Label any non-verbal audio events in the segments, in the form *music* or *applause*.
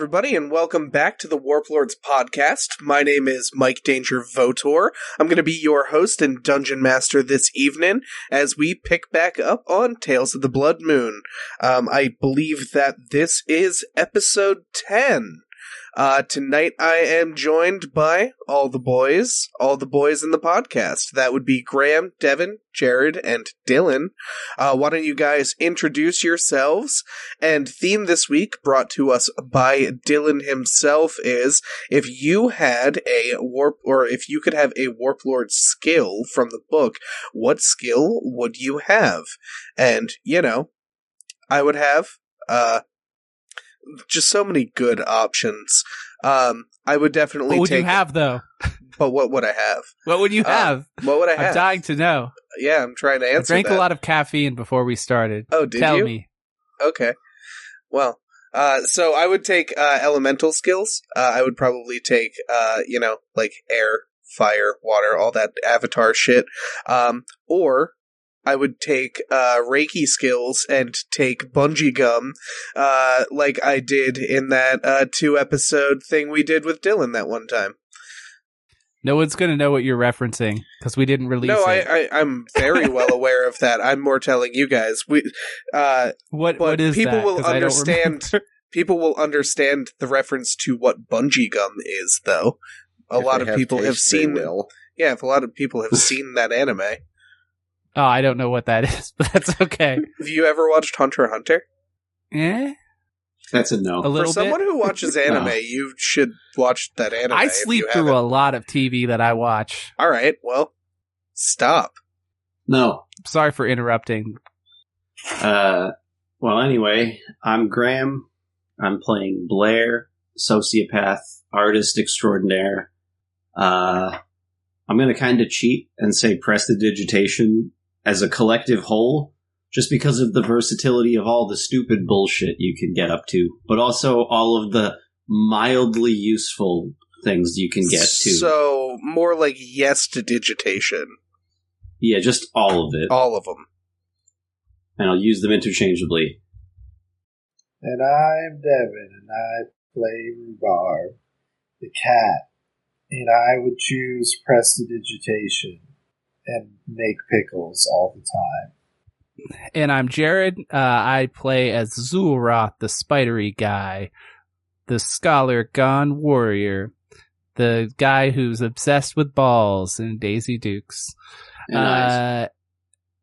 Everybody, and welcome back to the Warp Lords podcast. My name is Mike Danger Vautour. I'm going to be your host and dungeon master this evening as we pick back up on Tales of the Blood Moon. Um, I believe that this is episode 10. Uh, tonight I am joined by all the boys, all the boys in the podcast. That would be Graham, Devin, Jared, and Dillon. Uh, why don't you guys introduce yourselves? And theme this week brought to us by Dillon himself is if you had a warp, or if you could have a warp lord skill from the book, what skill would you have? And, you know, I would have, uh, just so many good options. Um, I would definitely What would take. you have though? But what would I have? What would you Uh, have? What would I I'm have? dying to know. Yeah, I'm trying to answer. I drank that. a lot of caffeine before we started. Oh, did Tell you? me. Okay. Well, uh, so I would take uh, elemental skills. Uh, I would probably take, uh, you know, like air, fire, water, all that avatar shit. Um, or I would take uh, Reiki skills and take bungee gum, uh, like I did in that uh, two episode thing we did with Dillon that one time. No one's gonna know what you're referencing because we didn't release no, I, it. I, I'm very well aware of that. I'm more telling you guys. We, uh, what but what is people that? will 'Cause I understand- *laughs* people will understand the reference to what bungee gum is, though. A If lot of people have seen. Yeah, if a lot of people have seen that anime. Oh, I don't know what that *laughs* is, but that's okay. Have you ever watched Hunter Hunter? eh, That's a no. a no. little For someone bit. who watches *laughs* anime, No. you should watch that anime. I sleep through haven't. a lot of TV that I watch. All right, well, stop. No. Sorry for interrupting. Uh, well, anyway, I'm Graham. I'm playing Blair, sociopath, artist extraordinaire. Uh, I'm going to kind of cheat and say prestidigitation as a collective whole, just because of the versatility of all the stupid bullshit you can get up to, but also all of the mildly useful things you can get to. So more like yes to digitation, yeah, just all of it. all of them. And I'll use them interchangeably. And I'm Devin, and I play Rhubarb, the cat. And I would choose prestidigitation and make pickles all the time. And I'm Jared. Uh, I play as Xul'Roth, the spidery guy, the scholar gone warrior, the guy who's obsessed with balls and Daisy Dukes. And eyes. uh,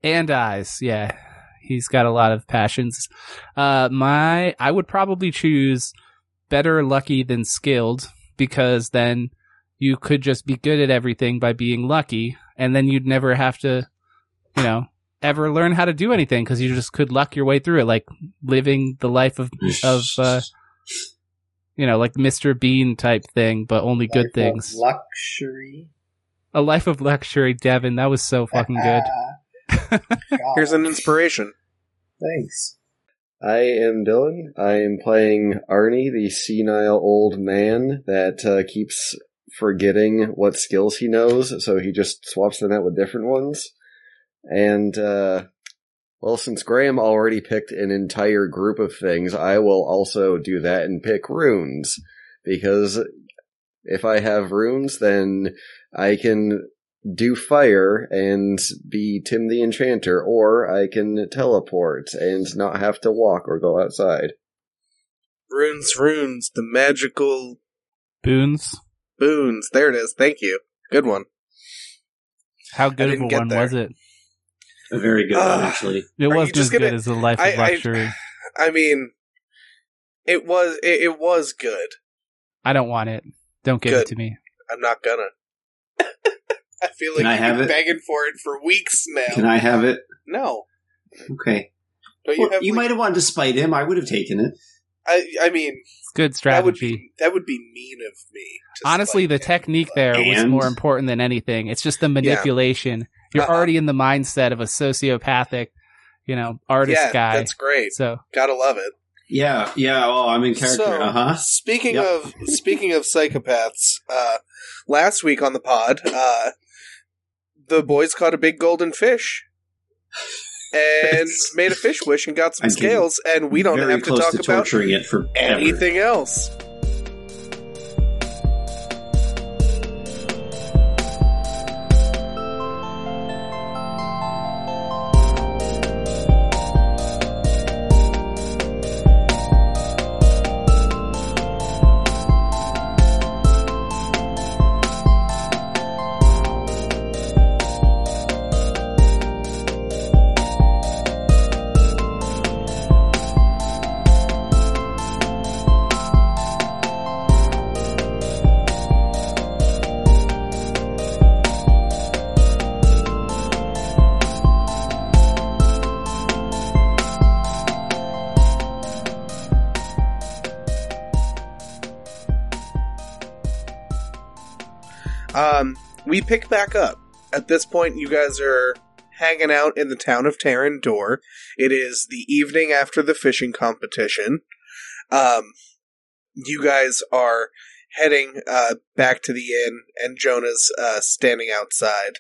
and eyes. Yeah, he's got a lot of passions. Uh, my I would probably choose better lucky than skilled because then you could just be good at everything by being lucky, and then you'd never have to, you know, ever learn how to do anything because you just could luck your way through it, like living the life of of uh, you know, like Mr. Bean type thing, but only good Life of things. Luxury. A life of luxury, Devin. That was so fucking good. *laughs* Here's an inspiration. Thanks. I am Dillon. I am playing Arnie, the senile old man that uh, keeps forgetting what skills he knows, so he just swaps them out with different ones. And, uh, well, since Graham already picked an entire group of things, I will also do that and pick runes. Because if I have runes, then I can do fire and be Tim the Enchanter, or I can teleport and not have to walk or go outside. Runes, runes, the magical Boons. Boons. There it is. Thank you. Good one. How good of a one there. was it? A very good one, Ah. actually. It wasn't just as good gonna- as the life of I- I- luxury. I mean, it was it, it was good. I, don't want it. Don't give Good. it to me. I'm not gonna. *laughs* I feel like Can I you've have been it? begging for it for weeks now. Can I have it? No. Okay. Don't you Well, you like- might have wanted to spite him. I would have taken it. I I mean, It's good that would strategy. be that would be mean of me. Honestly, spite the him, technique but- there was more important than anything. It's just the manipulation. You're Uh-uh. already in the mindset of a sociopathic, you know, artist yeah, guy. that's great. So Gotta love it. Yeah, yeah. Oh, I'm in character. So, uh huh. speaking Yep. of *laughs* speaking of psychopaths, uh, last week on the pod, uh, the boys caught a big golden fish. And made a fish wish and got some I'm scales, and we don't have to talk to about anything else. Um, we pick back up. At this point, you guys are hanging out in the town of Tarandor. It is the evening after the fishing competition. Um, you guys are heading uh, back to the inn, and Jonah's uh, standing outside.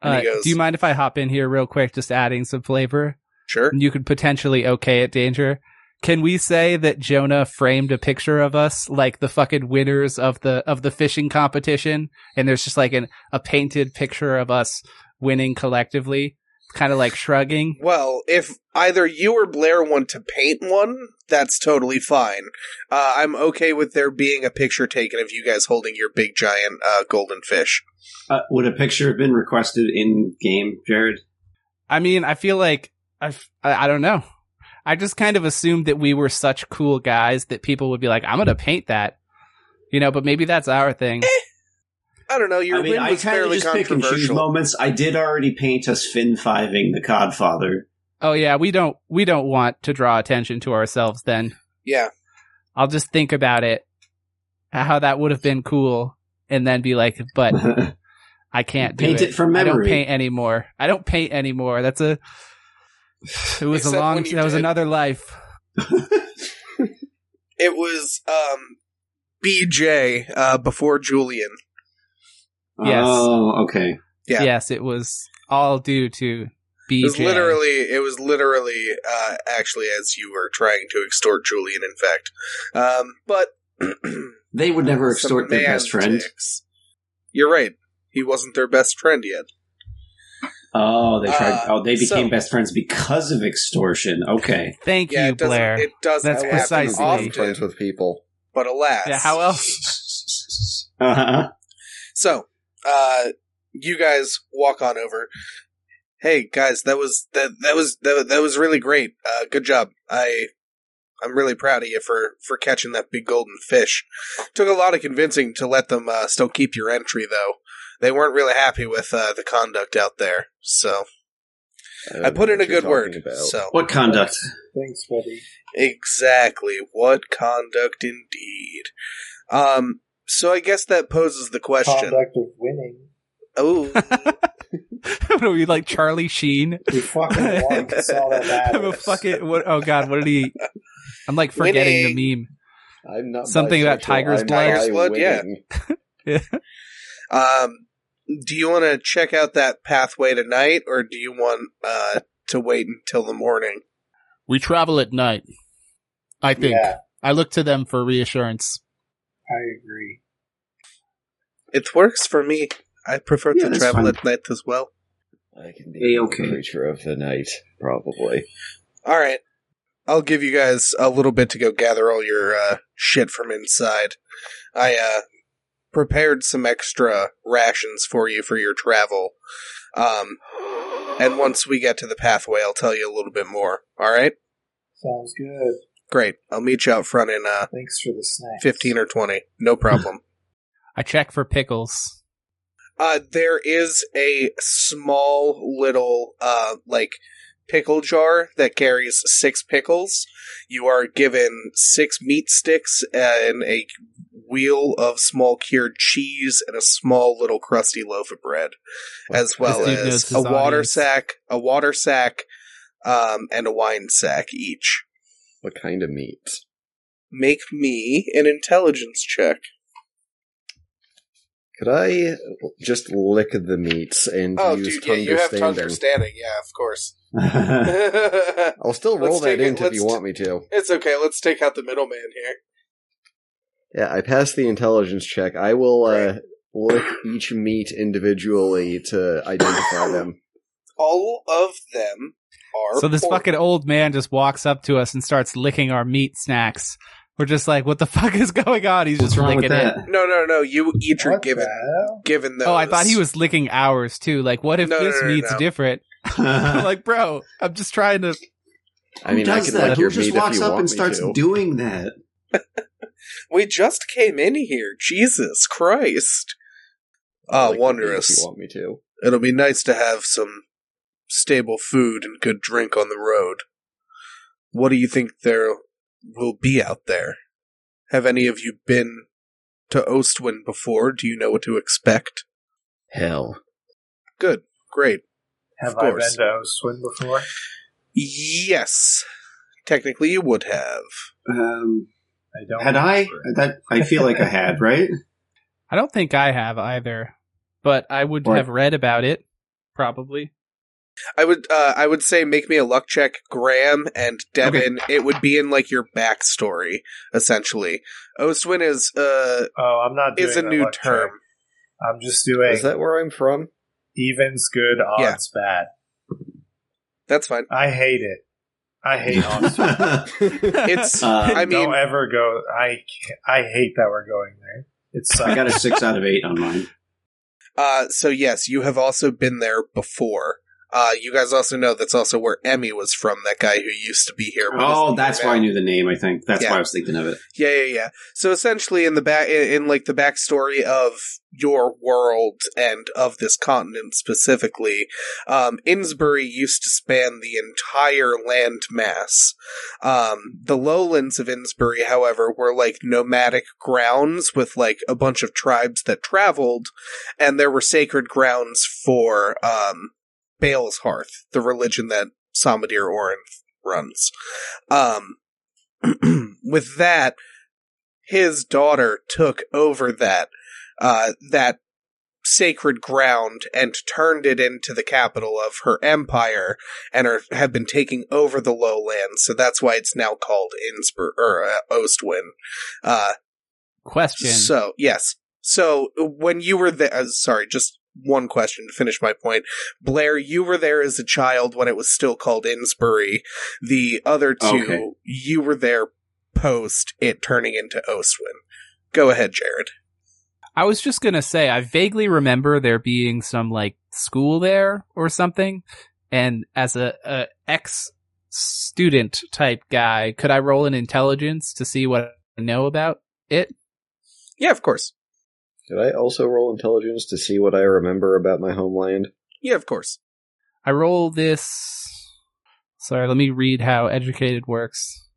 Uh, he goes, do you mind if I hop in here real quick, just adding some flavor? Sure. You could potentially okay it, Danger. Can we say that Jonah framed a picture of us like the fucking winners of the of the fishing competition, and there's just like an a painted picture of us winning collectively, kind of like shrugging. Well, if either you or Blair want to paint one, that's totally fine. Uh, I'm okay with there being a picture taken of you guys holding your big giant uh, golden fish. Uh, would a picture have been requested in game, Jared? I mean, I feel like I've, I I don't know. I just kind of assumed that we were such cool guys that people would be like, "I'm gonna paint that," you know. But maybe that's our thing. Eh. I don't know. Your I mean, win I was kind of fairly just pick and choose controversial. moments. I did already paint us fin fiving the Codfather. Oh yeah, we don't we don't want to draw attention to ourselves. Then Yeah. I'll just think about it, how that would have been cool, and then be like, "But *laughs* I can't do Paint it for from I don't paint anymore. I don't paint anymore. That's a. It was Except a long. when you That was another life. *laughs* It was um, BJ uh, before Julian. Yes. Oh, okay. Yeah. Yes, it was all due to BJ. It was literally, it was literally, uh, actually, as you were trying to extort Julian. In fact, um, but They would never *clears throat* extort their best friend. You're right. He wasn't their best friend yet. Oh, they tried. Uh, oh, they became so- best friends because of extortion. Okay. *laughs* Thank Yeah, you, it doesn't. Blair. It doesn't That's happen precisely- often, Being friends with people. but alas, yeah, how else? *laughs* Uh-huh. So, uh, you guys walk on over. Hey guys, that was that that was that, that was really great. Uh, good job. I I'm really proud of you for for catching that big golden fish. Took a lot of convincing to let them uh, still keep your entry, though. They weren't really happy with uh, the conduct out there. So don't I put in a good word. about. So What conduct? Thanks, buddy. exactly what conduct indeed. Um. So I guess that poses the question. Conduct of winning. Oh, *laughs* what are we like Charlie Sheen? We fucking won. That's all that matters. I'm a fucking what? Oh God, what did he? I'm like forgetting Winning. the meme. I'm not Something about tiger's blood? Tiger's blood, yeah. bi-winning. *laughs* Um, do you want to check out that pathway tonight, or do you want uh, to wait until the morning? We travel at night. I think. Yeah, I look to them for reassurance. I agree. It works for me. I prefer Yeah, to travel fine. at night as well. I can be A-okay. a creature of the night, probably. All right, I'll give you guys a little bit to go gather all your uh, shit from inside. I uh, prepared some extra rations for you for your travel. Um, and once we get to the pathway, I'll tell you a little bit more. All right, Sounds good. great. I'll meet you out front in uh, Thanks for the snacks. fifteen or twenty. No problem. *laughs* I check for pickles. Uh, there is a small little, uh, like, pickle jar that carries six pickles. You are given six meat sticks and a wheel of small cured cheese and a small little crusty loaf of bread, as well This dude knows as his a water audience. sack, a water sack, um, and a wine sack each. What kind of meat? Make me an intelligence check. Could I just lick the meats and Oh, use dude, yeah, you have Tunderstanding? Tunder standing. Yeah, of course. *laughs* I'll still roll Let's that take in if you want me to. it's okay. Let's take out the middleman here. Yeah, I passed the intelligence check. I will uh, Right. lick each meat individually to identify them. All of them are. So this pork. fucking old man just walks up to us and starts licking our meat snacks. We're just like, what the fuck is going on? He's What's just wrong licking with it. that? No, no, no. You each are What given the given those. Oh, I thought he was licking ours too. Like, what if No, no, this no, no, meat's no. different? *laughs* *laughs* I'm like, bro, I'm just trying to. I mean, Who I does can that? lick Who your just meat if walks you up want and me starts to. doing that? We just came in here. Jesus Christ. Ah, lick your meat wondrous. If you want me to. It'll be nice to have some stable food and good drink on the road. What do you think there will be out there? Have any of you been to Ostwyn before? Do you know what to expect? Hell. Good. Great. Have Of I course. been to Ostwyn before? Yes. Technically, you would have. Um, I don't. had I? That I feel like I had, *laughs* right? I don't think I have either, but I would What? have read about it. Probably. I would. Uh, I would say make me a luck check, Graham and Devin. It would be in like your backstory, essentially. Ostwyn is uh Oh, I'm not doing is a new luck term. check. I'm just doing Is that where I'm from? evens good, Yeah. odds bad. That's fine. I hate it. I hate *laughs* odds. It's. Uh, I mean, don't ever go. I I hate that we're going there. It's I got a six out of eight on mine. Uh, so yes, you have also been there before. Uh, you guys also know that's also where Emmy was from, that guy who used to be here. Oh, that's why I knew the name. I think that's Yeah. why I was thinking of it. Yeah, yeah, yeah. So essentially, in the back, in, in like the backstory of your world and of this continent specifically, um, Innsbury used to span the entire landmass. Um, the lowlands of Innsbury, however, were like nomadic grounds with like a bunch of tribes that traveled, and there were sacred grounds for um, Baal's Hearth, the religion that Samadir Orinth runs. Um, *clears throat* with that, his daughter took over that uh, that sacred ground and turned it into the capital of her empire, and are, have been taking over the lowlands. So that's why it's now called Innsbruck or uh, Ostwyn. Uh, Question. so yes. So when you were there, uh, sorry, just one question to finish my point. Blair, you were there as a child when it was still called Innsbury. The other oh, two, Okay. you were there post it turning into Ostwyn. Go ahead, Jared. I was just gonna say, I vaguely remember there being some like school there or something, and as a, a ex student type guy, could I roll an intelligence to see what I know about it? Yeah, of course. Did I also roll intelligence to see what I remember about my homeland? Yeah, of course. I roll this. Sorry, let me read how educated works.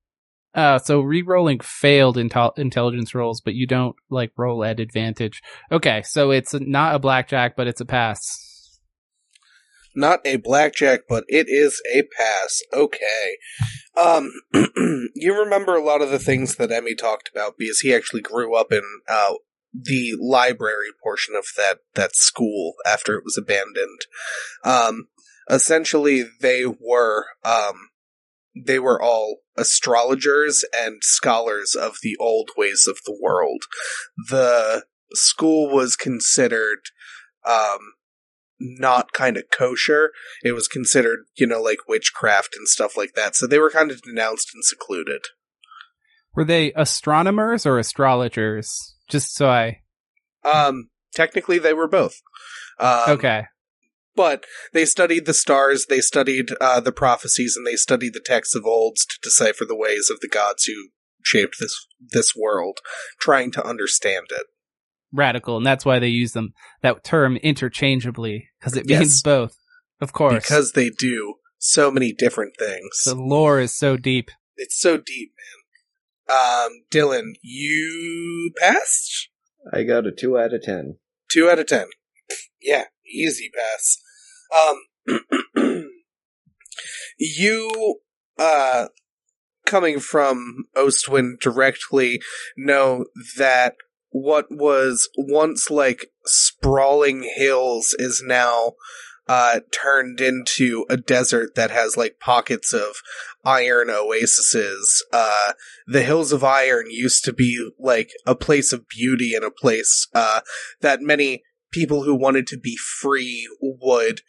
Uh, so re-rolling failed intel- intelligence rolls, but you don't like roll at advantage. Okay, so it's not a blackjack, but it's a pass. Not a blackjack, but it is a pass. Okay. Um, *clears throat* you remember a lot of the things that Emmy talked about because he actually grew up in uh, the library portion of that that school after it was abandoned. Um, essentially, they were um, they were all astrologers and scholars of the old ways of the world. The school was considered um, not kind of kosher. It was considered, you know, like witchcraft and stuff like that. So they were kind of denounced and secluded. Were they astronomers or astrologers? Just so I. Um, technically, they were both. Um, Okay. But they studied the stars, they studied uh, the prophecies, and they studied the texts of olds to decipher the ways of the gods who shaped this this world, trying to understand it. Radical, and that's why they use them that term interchangeably because it Yes. means both. Of course, Because they do so many different things. the lore is so deep. it's so deep, man. Um, Dillon, you passed? I got a 2 out of 10. Two out of ten. Yeah, easy pass. Um, *clears throat* you, uh, coming from Ostwyn directly, know that what was once like sprawling hills is now uh, turned into a desert that has like pockets of iron oases. Uh, the Hills of Iron used to be like a place of beauty and a place uh, that many people who wanted to be free would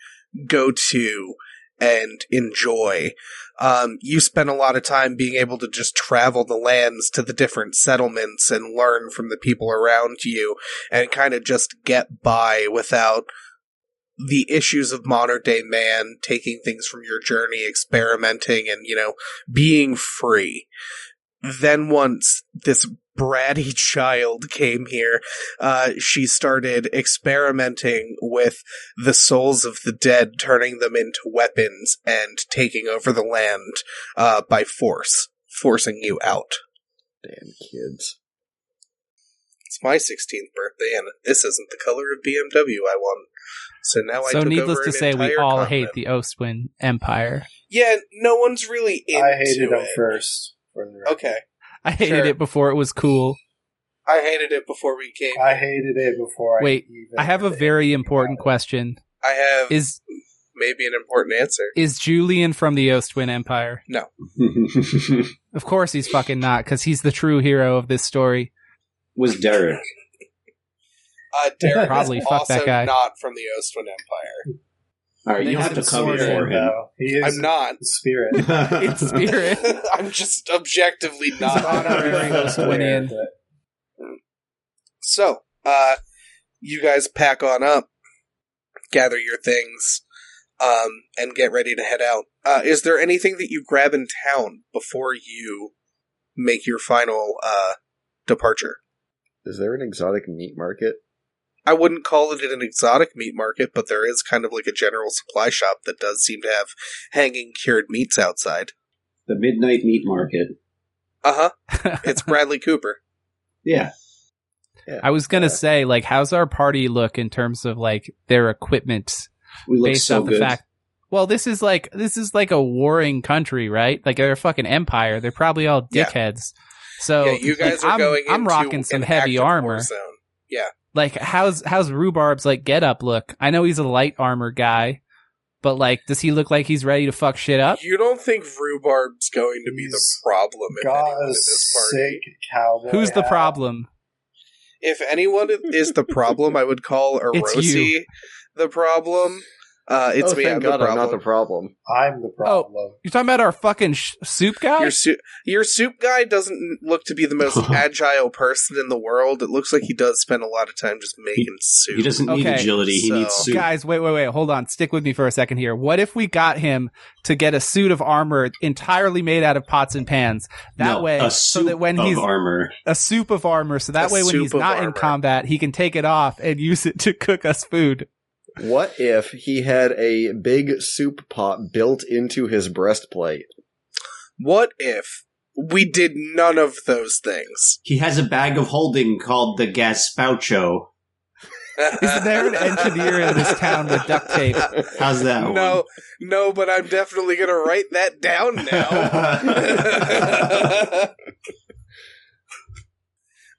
go to and enjoy. Um, you spent a lot of time being able to just travel the lands to the different settlements and learn from the people around you and kind of just get by without the issues of modern day man taking things from your journey, experimenting and, you know, being free. Then once this bratty *laughs* child came here, uh, she started experimenting with the souls of the dead, turning them into weapons and taking over the land, uh, by force, forcing you out. Damn kids. It's my 16th birthday and this isn't the color of BMW I want. So now I so took needless over to an say, we all continent. hate the Ostwyn Empire. Yeah, no one's really into I hated it. him first. The. Okay. I hated Sure. it before it was cool. I hated it before we came. I hated it before. Wait, I even I have a very important question. I have Is maybe an important answer. is Julian from the Ostwyn Empire? No. of course he's fucking not, because he's the true hero of this story. *laughs* was Derek. Uh, *laughs* Derek Probably is fuck also that guy. not from the Ostwyn Empire. All right, you have to cover for it, him. though. He is I'm not. spirit. *laughs* It's spirit. *laughs* I'm just objectively not. honorary Ostwindian. So, uh, you guys pack on up, gather your things, um, and get ready to head out. Uh, is there anything that you grab in town before you make your final, uh, departure? Is there an exotic meat market? I wouldn't call it an exotic meat market, but there is kind of like a general supply shop that does seem to have hanging cured meats outside. The Midnight Meat Market. Uh huh. *laughs* It's Bradley Cooper. Yeah. I was gonna Uh, say, like, how's our party look in terms of like their equipment We look based so off the good. fact? Well, this is like this is like a warring country, right? Like they're a fucking empire. They're probably all Yeah. dickheads. So yeah, you guys like, are I'm, going. I'm into rocking some heavy active war armor. zone. Like, how's how's Rhubarb's like get up look? I know he's a light armor guy, but like, does he look like he's ready to fuck shit up? You don't think Rhubarb's going to be the problem if Got anyone in this party? sick cowboy. Who's the hat. problem? If anyone is the problem, I would call *laughs* It's Erosi the problem. Uh, it's oh, me. thank I'm God the I'm not the problem. I'm the problem. Oh, You're talking about our fucking sh- soup guy? Your soup, your soup guy doesn't look to be the most *laughs* agile person in the world. It looks like he does spend a lot of time just making soup. He doesn't need Okay, agility. He so- needs soup. Guys, wait, wait, wait. Hold on. Stick with me for a second here. What if we got him to get a suit of armor entirely made out of pots and pans? That No, way, a so that when of he's armor. a soup of armor, so that A way when he's of not in combat, he can take it off and use it to cook us food. What if he had a big soup pot built into his breastplate? What if we did none of those things? He has a bag of holding called the Gaspaucho. *laughs* Is there an engineer in this town with duct tape? How's that? no, no, but I'm definitely gonna write that down now. *laughs* *laughs*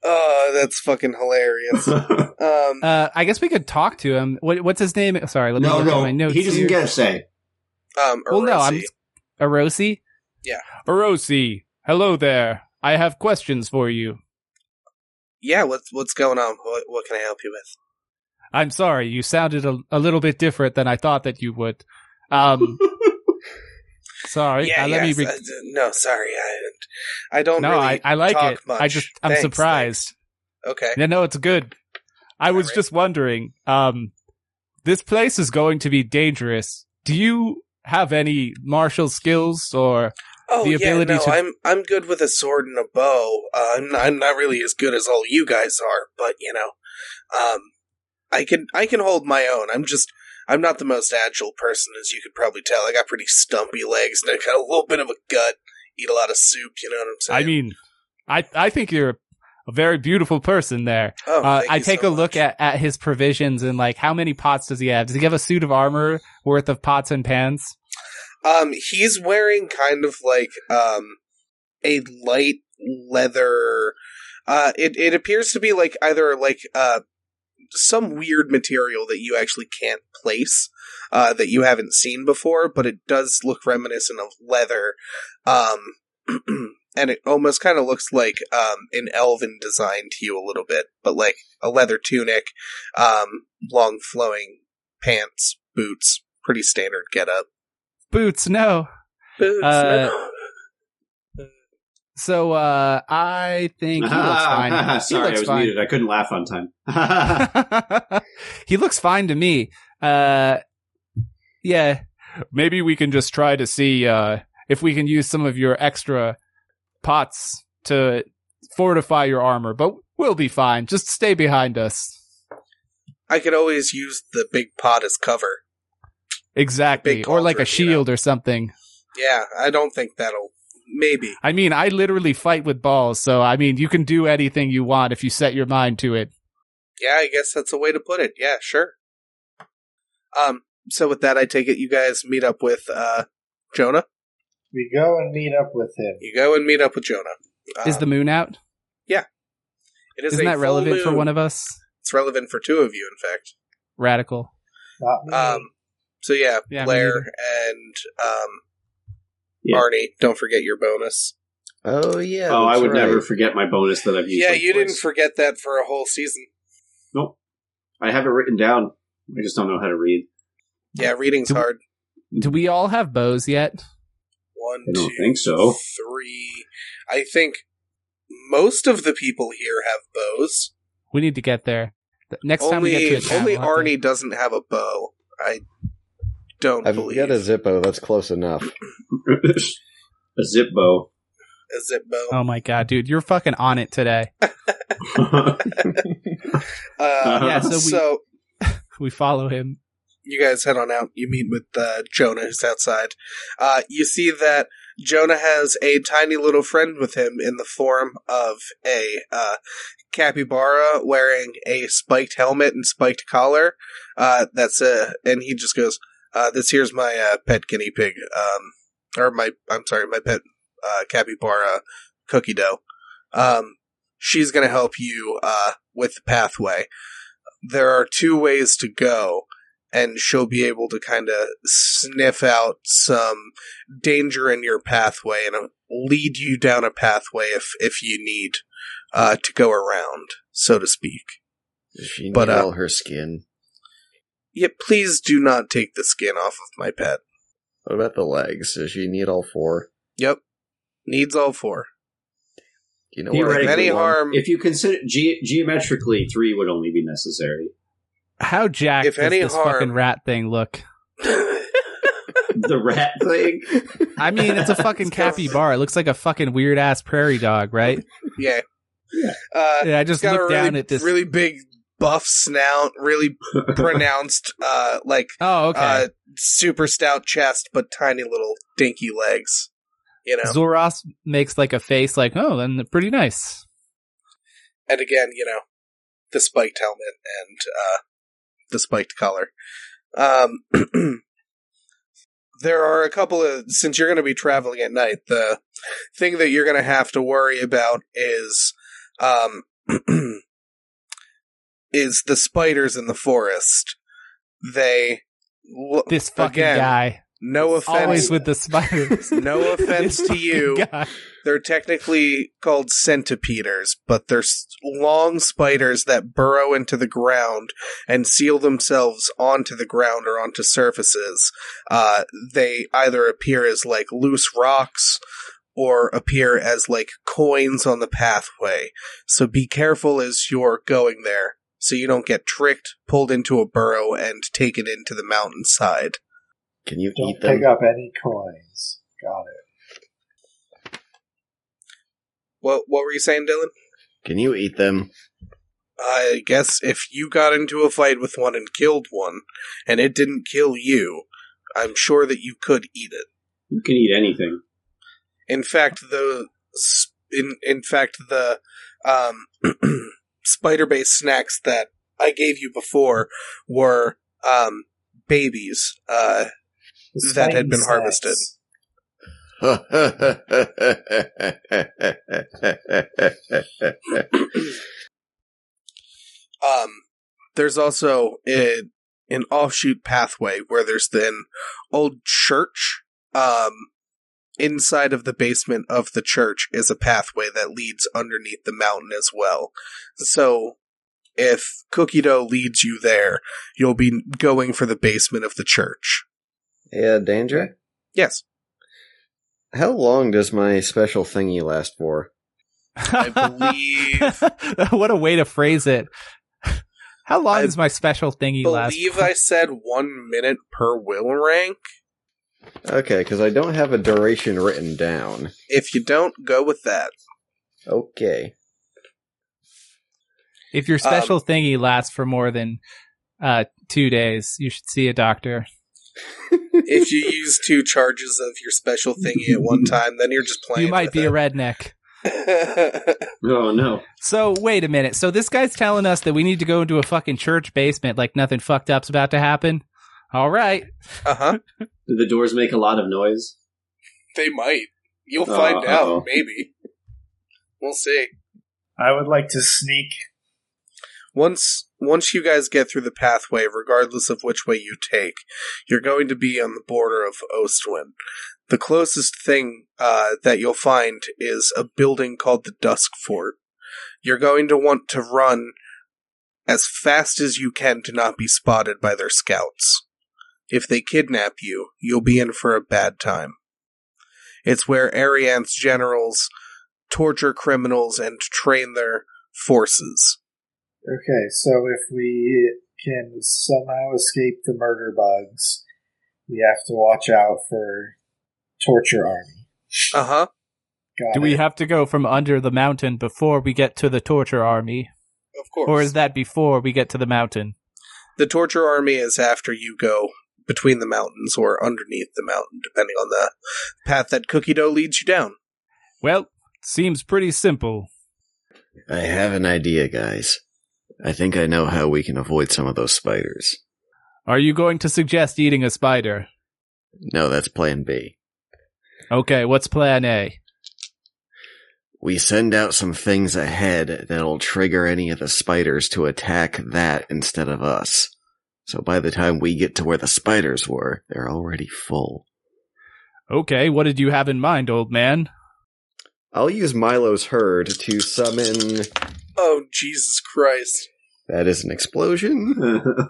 oh, that's fucking hilarious. *laughs* Um, Uh, I guess we could talk to him. What, what's his name? Sorry, let me no, look no. my notes. He doesn't here. get a say. um, Well, no, I'm Erosi. Arosi. Yeah. Arosi. Hello there. I have questions for you. Yeah, what's what's going on? What, what can I help you with? I'm sorry, you sounded a, a little bit different than I thought that you would. Um, *laughs* sorry. yeah, uh, let yes, me. Re- uh, no, sorry, I, I don't. no, really I, I like talk it. Much. I just I'm Thanks, surprised. thanks. Okay. Yeah, no, it's good. I was Alright. just wondering. Um, this place is going to be dangerous. Do you have any martial skills or? Oh the yeah, no, to- I'm I'm good with a sword and a bow. Uh, I'm not, I'm not really as good as all you guys are, but you know, um, I can I can hold my own. I'm just I'm not the most agile person, as you could probably tell. I got pretty stumpy legs and I got a little bit of a gut. Eat a lot of soup. You know what I'm saying? I mean, I I think you're a very beautiful person there. oh, Uh, I take so a look at, at his provisions and like how many pots does he have? Does he have a suit of armor worth of pots and pans? Um, he's wearing kind of like um a light leather Uh, it it appears to be like either like uh some weird material that you actually can't place uh, that you haven't seen before, but it does look reminiscent of leather. Um, *clears throat* and it almost kind of looks like um, an elven design to you a little bit, but like a leather tunic, um, long flowing pants, boots, pretty standard getup. Boots, no. Boots, Uh, no. So uh I think he looks *laughs* fine. *laughs* He Sorry, I was fine. muted. I couldn't laugh on time. *laughs* he looks fine to me. Uh yeah. Maybe we can just try to see uh if we can use some of your extra pots to fortify your armor, but we'll be fine. Just stay behind us. I could always use the big pot as cover. Exactly. Or like a cauldron, you know. shield or something. Yeah, I don't think that'll. Maybe. I mean, I literally fight with balls, so I mean, you can do anything you want if you set your mind to it. Yeah, I guess that's a way to put it. Yeah, sure. Um. So with that, I take it you guys meet up with uh Jonah. We go and meet up with him. You go and meet up with Jonah. Is Um, the moon out? Yeah, it is Isn't a that full relevant for one of us? It's relevant for two of you, in fact. Radical. Not me. Um. So yeah, Yeah, Blair and um Yeah. Arnie, don't forget your bonus. oh yeah. oh, I would right. never forget my bonus that I've used. Yeah, like you didn't forget that for a whole season. Nope. I have it written down. I just don't know how to read. Yeah, reading's Do- hard. Do we all have bows yet? One, I don't two, think so. three. I think most of the people here have bows. We need to get there. The- Next time we only get to a town, only we'll have to- Arnie doesn't have a bow. I don't I've believe got a Zippo. That's close enough. *laughs* a zip bow. a zip bow. Oh my god, dude, you're fucking on it today. *laughs* *laughs* Uh, Yeah, so so, we- We follow him. you guys head on out. You meet with uh, Jonah, who's outside. Uh, you see that Jonah has a tiny little friend with him in the form of a uh, capybara wearing a spiked helmet and spiked collar. Uh, that's a, and he just goes, uh, "This here's my uh, pet guinea pig, um, or my, I'm sorry, my pet uh, capybara cookie dough. Um, she's gonna help you uh, with the pathway. There are two ways to go." and she'll be able to kind of sniff out some danger in your pathway and lead you down a pathway if if you need uh, to go around, so to speak. Does she But, uh, all her skin? Yet, please do not take the skin off of my pet. What about the legs? Does she need all four? Yep, needs all four. You know where I If Theoretically, any one? harm, If you consider ge- geometrically, three would only be necessary. How jacked If does any this harm- fucking rat thing look? *laughs* *laughs* The rat thing. I mean, it's a *laughs* fucking It's got- capybara. It looks like a fucking weird ass prairie dog, right? yeah, Yeah. Uh, Yeah, I just it's got a looked really, down at this. really big buff snout, really *laughs* pronounced, uh, like oh, okay. uh, super stout chest, but tiny little dinky legs. You know, Zoros makes like a face, like, oh, then pretty nice. and again, you know, the spiked helmet and uh, the spiked collar. Um, *clears throat* there are a couple of since you're going to be traveling at night. The thing that you're going to have to worry about is um, *clears throat* is the spiders in the forest. They This fucking Again, guy, no offense. always with the spiders. *laughs* No offense to you. guy. They're technically called centipeders, but they're long spiders that burrow into the ground and seal themselves onto the ground or onto surfaces. Uh, they either appear as like loose rocks or appear as like coins on the pathway. So be careful as you're going there so you don't get tricked, pulled into a burrow, and taken into the mountainside. Can you Don't eat them? pick up any coins. Got it. What, what were you saying, Dillon? Can you eat them? I guess if you got into a fight with one and killed one, and it didn't kill you, I'm sure that you could eat it. You can eat anything. In fact, the in in fact the um, *clears throat* spider based snacks that I gave you before were um, babies uh, that had been snacks. harvested. *laughs* um, there's also a, an offshoot pathway where there's then old church um, inside of the basement of the church is a pathway that leads underneath the mountain as well. So if cookie dough leads you there, you'll be going for the basement of the church. Yeah, danger. Yes. How long does my special thingy last for? I believe- *laughs* what a way to phrase it. How long I does my special thingy last? believe I said one minute per will rank. Okay, because I don't have a duration written down. If you don't, go with that. Okay. If your Um, special thingy lasts for more than uh, two days, you should see a doctor. *laughs* If you use two charges of your special thingy at one *laughs* time, then you're just playing. you might with be it. a redneck. *laughs* Oh no. So wait a minute. So this guy's telling us that we need to go into a fucking church basement like nothing fucked up's about to happen. All right. uh huh. Do the doors make a lot of noise? They might. You'll Uh, find uh-oh. out. Maybe. We'll see. I would like to sneak. Once once you guys get through the pathway, regardless of which way you take, you're going to be on the border of Ostwyn. The closest thing uh, that you'll find is a building called the Dusk Fort. You're going to want to run as fast as you can to not be spotted by their scouts. If they kidnap you, you'll be in for a bad time. It's where Arian's generals torture criminals and train their forces. Okay, so if we can somehow escape the murder bugs, we have to watch out for torture army. Uh huh. Got Do we have to go from under the mountain before we get to the torture army? Of course. Or is that before we get to the mountain? the torture army is after you go between the mountains or underneath the mountain, depending on the path that Cookie Dough leads you down. Well, seems pretty simple. I have an idea, guys. I think I know how we can avoid some of those spiders. Are you going to suggest eating a spider? No, that's plan B. Okay, what's plan A? We send out some things ahead that'll trigger any of the spiders to attack that instead of us. So by the time we get to where the spiders were, they're already full. Okay, what did you have in mind, old man? I'll use Milo's herd to summon. Oh, Jesus Christ. That is an explosion. *laughs*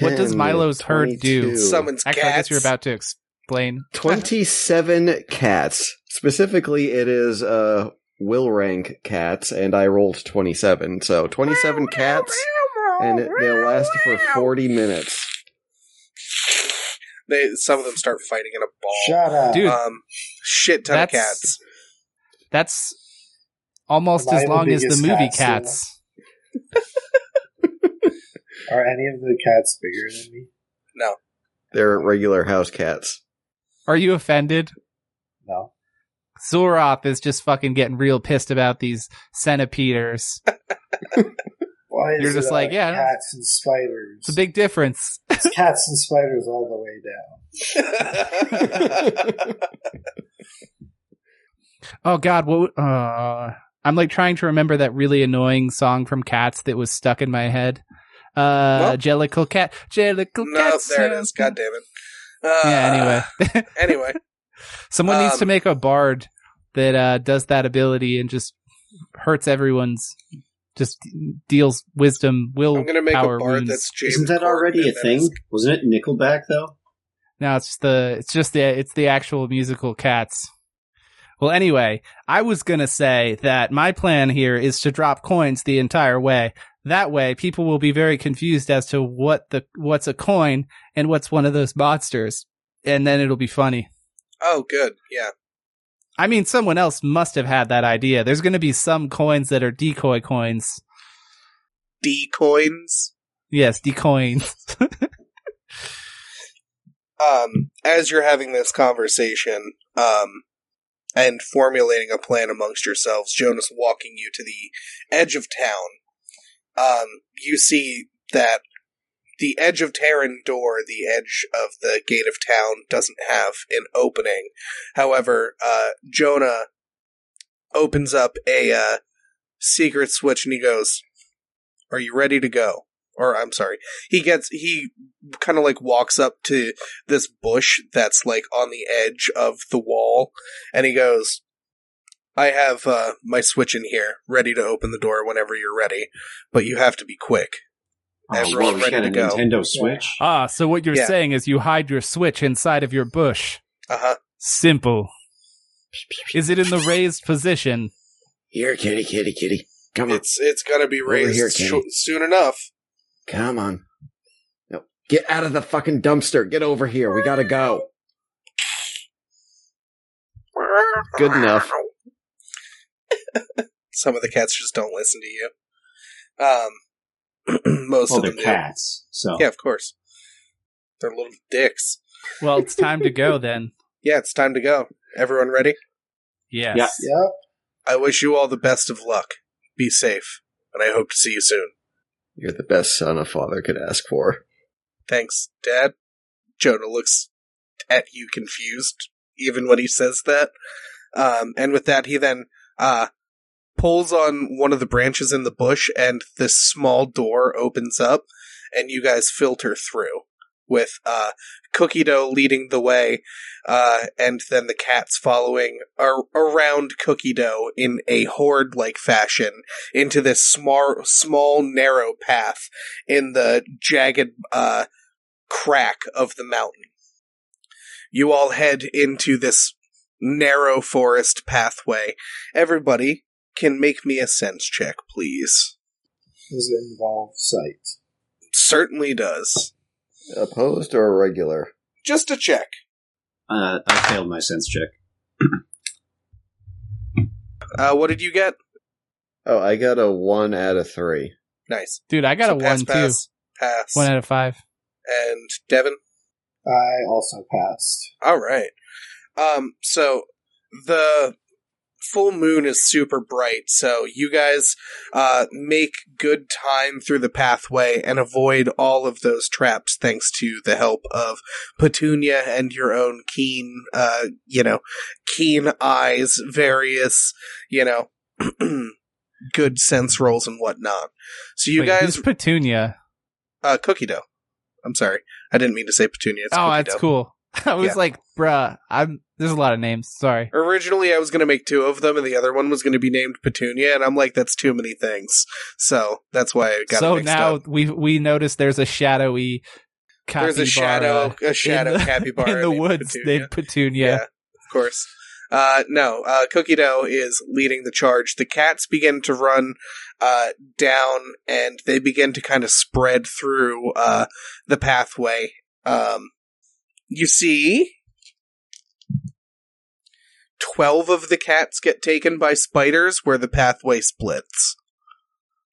What does 10, Milo's herd do? Summons Actually, I guess cats. you're about to explain. *laughs* 27 cats. Specifically, it is uh, will rank cats, and I rolled 27. So 27 cats, and it, they'll last for 40 minutes. They some of them start fighting in a ball. Shut up. Dude, Um, shit ton of cats. That's almost Am I as the long as the movie cat Cats. *laughs* Are any of the cats bigger than me? No, they're regular house cats. Are you offended? No. Zoroth is just fucking getting real pissed about these centipeders. *laughs* Why is You're just all like, yeah. cats and spiders? It's a big difference. *laughs* It's cats and spiders all the way down. *laughs* Oh God, what? Uh, I'm like trying to remember that really annoying song from Cats that was stuck in my head. Uh, Well- Jellicle Cat, Jellicle no, Cat. there it is. God damn it. Uh, Yeah. Anyway, *laughs* Anyway. someone needs Um, to make a bard that uh, does that ability and just hurts everyone's. Just deals wisdom, will I'm gonna make power a bard wounds. that's James. Isn't that already a thing? and Wasn't it Nickelback though? No, it's the it's just the it's the actual musical Cats. Well, anyway, I was gonna say that my plan here is to drop coins the entire way. That way, people will be very confused as to what the what's a coin and what's one of those monsters, and then it'll be funny. Oh, good. Yeah. I mean, someone else must have had that idea. There's going to be some coins that are decoy coins. D coins. Yes, decoins. *laughs* um, as you're having this conversation, um, and formulating a plan amongst yourselves, Jonas walking you to the edge of town, um, you see that the edge of Tarandor, the edge of the gate of town, doesn't have an opening. However, uh, Jonah opens up a uh, secret switch and he goes, Are you ready to go? Or I'm sorry. He gets he kind of like walks up to this bush that's like on the edge of the wall and he goes I have uh, my switch in here, ready to open the door whenever you're ready, but you have to be quick. Oh, Everyone whoa, you ready got to a go. Nintendo Switch. Ah, so what you're Yeah. saying is you hide your switch inside of your bush. Uh huh. Simple. *laughs* Is it in the raised position? Here, kitty, kitty, kitty. Come on. It's it's gonna be Over raised here, sh- Kenny. soon enough. Come on. No, get out of the fucking dumpster. Get over here. We gotta go. Good enough. *laughs* Some of the cats just don't listen to you. Um, *clears throat* most Well, of they're them do. cats, so Yeah, of course. They're little dicks. Well, it's time to go *laughs* then. Yeah, it's time to go. Everyone ready? Yes. Yeah. Yep. I wish you all the best of luck. Be safe, and I hope to see you soon. You're the best son a father could ask for. Thanks, Dad. Jonah looks at you confused, even when he says that. Um, and with that, he then uh, pulls on one of the branches in the bush, and this small door opens up, and you guys filter through with uh, Cookie Dough leading the way, uh, and then the cats following ar- around Cookie Dough in a horde like fashion into this small, small, narrow path in the jagged uh, crack of the mountain. You all head into this narrow forest pathway. Everybody can make me a sense check, please. Does it involve sight? Certainly does. Opposed or a regular? Just a check. uh, I failed my sense check. *clears throat* Uh, what did you get? Oh, I got a one out of three. Nice. Dude, I got So a pass, one pass, too. Pass. One out of five. and Devin? I also passed. All right. Um, so the full moon is super bright, so you guys uh, make good time through the pathway and avoid all of those traps thanks to the help of Petunia and your own keen, uh, you know, keen eyes, various, you know, *clears throat* good sense rolls and whatnot. So you Wait, guys, who's Petunia? uh, cookie dough. I'm sorry, I didn't mean to say Petunia. It's oh, that's dough. cool. *laughs* I was Yeah. like, bruh, I'm. There's a lot of names. Sorry. Originally, I was going to make two of them, and the other one was going to be named Petunia, and I'm like, that's too many things. So that's why I got so now up. we we notice there's a shadowy. There's a shadow, a shadow *laughs* in the, capybara in the woods Petunia. named Petunia. Yeah, of course. Uh, no, uh, Cookie Dough is leading the charge. The cats begin to run uh, down, and they begin to kind of spread through uh, the pathway. Um, you see, twelve of the cats get taken by spiders where the pathway splits.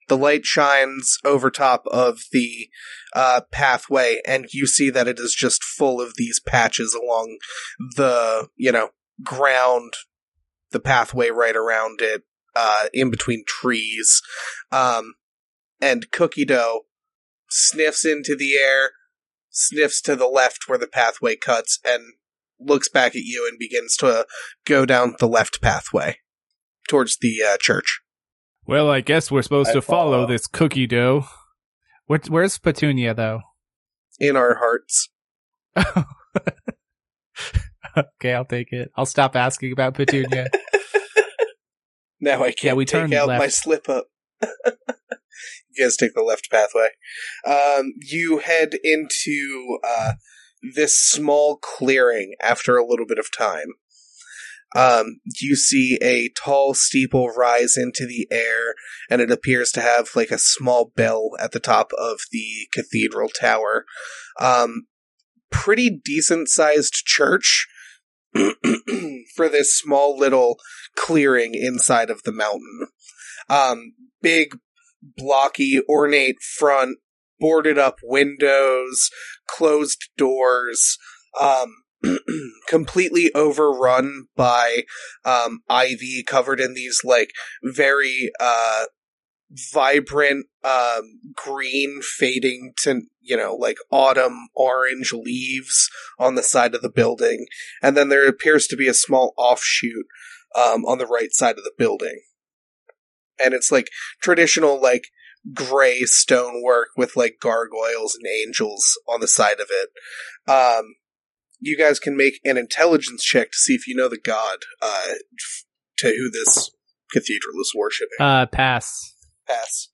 The light shines over top of the uh, pathway, and you see that it is just full of these patches along the you know ground, the pathway right around it, uh, in between trees, um, and Cookie Dough sniffs into the air, sniffs to the left where the pathway cuts, and looks back at you and begins to go down the left pathway towards the uh, church. Well, I guess we're supposed I to follow follow. this cookie dough. Where, where's Petunia though? In our hearts, *laughs* okay, I'll take it. I'll stop asking about Petunia. *laughs* now I can't Yeah, we take turned out my slip up. *laughs* you guys take the left pathway. Um, you head into uh, this small clearing after a little bit of time. Um, you see a tall steeple rise into the air, and it appears to have like a small bell at the top of the cathedral tower. Um, pretty decent sized church *clears throat* for this small little clearing inside of the mountain. Um, big, blocky, ornate front, boarded up windows, closed doors, um, *clears throat* completely overrun by um, ivy covered in these like very uh, vibrant um, green fading to you know like autumn orange leaves on the side of the building. And then there appears to be a small offshoot um, on the right side of the building and it's like traditional like gray stonework with like gargoyles and angels on the side of it. Um, you guys can make an intelligence check to see if you know the god uh, f- to who this cathedral is worshiping. Uh, pass. Pass.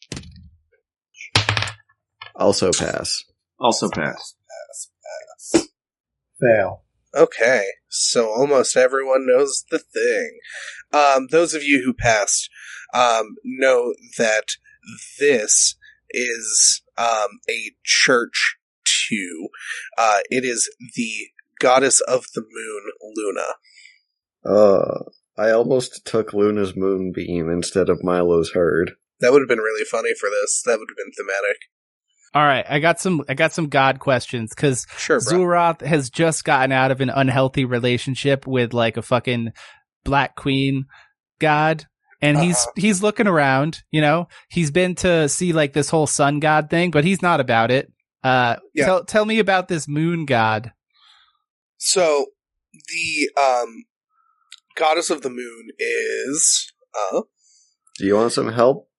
Also pass. Also pass. Pass. Fail. Okay, so almost everyone knows the thing. Um, those of you who passed um, know that this is um, a church too. Uh, it is the goddess of the moon, Luna. Uh, I almost took Luna's moonbeam instead of Milo's herd. That would have been really funny for this. That would have been thematic. All right, I got some. I got some god questions because Sure, bro. Xul'Roth has just gotten out of an unhealthy relationship with like a fucking Black Queen god. And he's Uh-huh. he's looking around, you know. He's been to see like this whole sun god thing, but he's not about it. Uh Yeah. tell tell me about this moon god. So the um, goddess of the moon is uh, Do you want some help?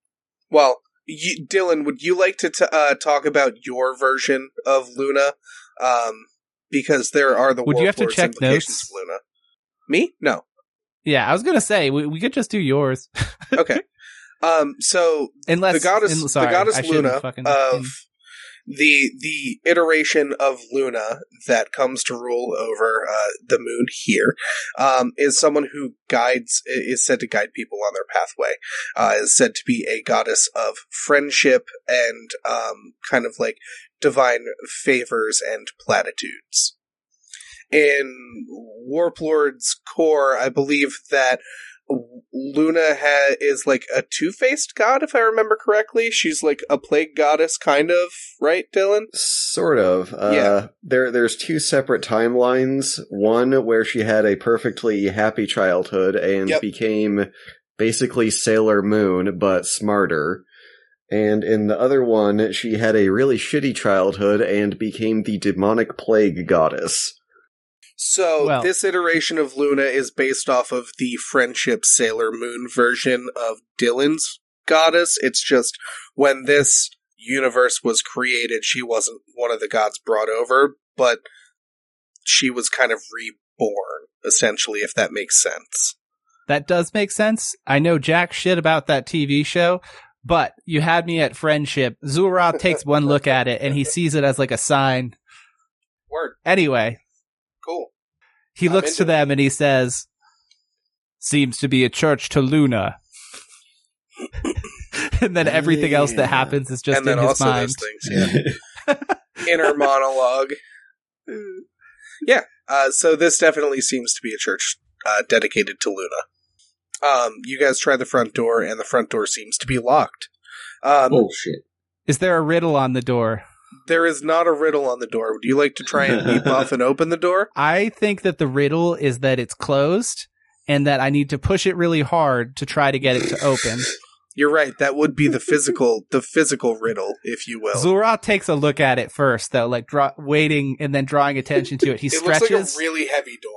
Well, you, Dillon, would you like to t- uh, talk about your version of Luna? Um, because there are the Would you have to check implications notes? Luna. Me? No. Yeah, I was gonna say we, we could just do yours. *laughs* Okay. um, so Unless the goddess, in- sorry, the goddess Luna fucking- of the the iteration of Luna that comes to rule over uh, the moon here um, is someone who guides is said to guide people on their pathway. Uh, is said to be a goddess of friendship and um, kind of like divine favors and platitudes. In Warplord's core, I believe that Luna ha- is like a two faced god, if I remember correctly. She's like a plague goddess, kind of, right, Dillon? Sort of. Uh, Yeah. There, there's two separate timelines. One where she had a perfectly happy childhood and Yep. became basically Sailor Moon, but smarter. And in the other one, she had a really shitty childhood and became the demonic plague goddess. So Well- this iteration of Luna is based off of the friendship Sailor Moon version of Dillon's goddess. It's just when this universe was created, she wasn't one of the gods brought over, but she was kind of reborn, essentially, if that makes sense. That does make sense. I know jack shit about that TV show, but you had me at friendship. Xul'Roth takes one look at it and he sees it as like a sign. *laughs* Word. Anyway, Cool. he I'm looks into to them and he says, "Seems to be a church to Luna." *laughs* and then everything else that happens is just and then in his also mind. those things, yeah. *laughs* Inner monologue. Yeah. Uh, so this definitely seems to be a church uh, dedicated to Luna. Um, you guys try the front door, and the front door seems to be locked. Um, Bullshit. Is there a riddle on the door? There is not a riddle on the door. Would you like to try and leap *laughs* off and open the door? I think that the riddle is that it's closed and that I need to push it really hard to try to get it to open. You're right. That would be the physical, the physical riddle, if you will. Xul'Roth takes a look at it first, though, like draw- waiting and then drawing attention to it. He *laughs* it looks stretches. like a really heavy door.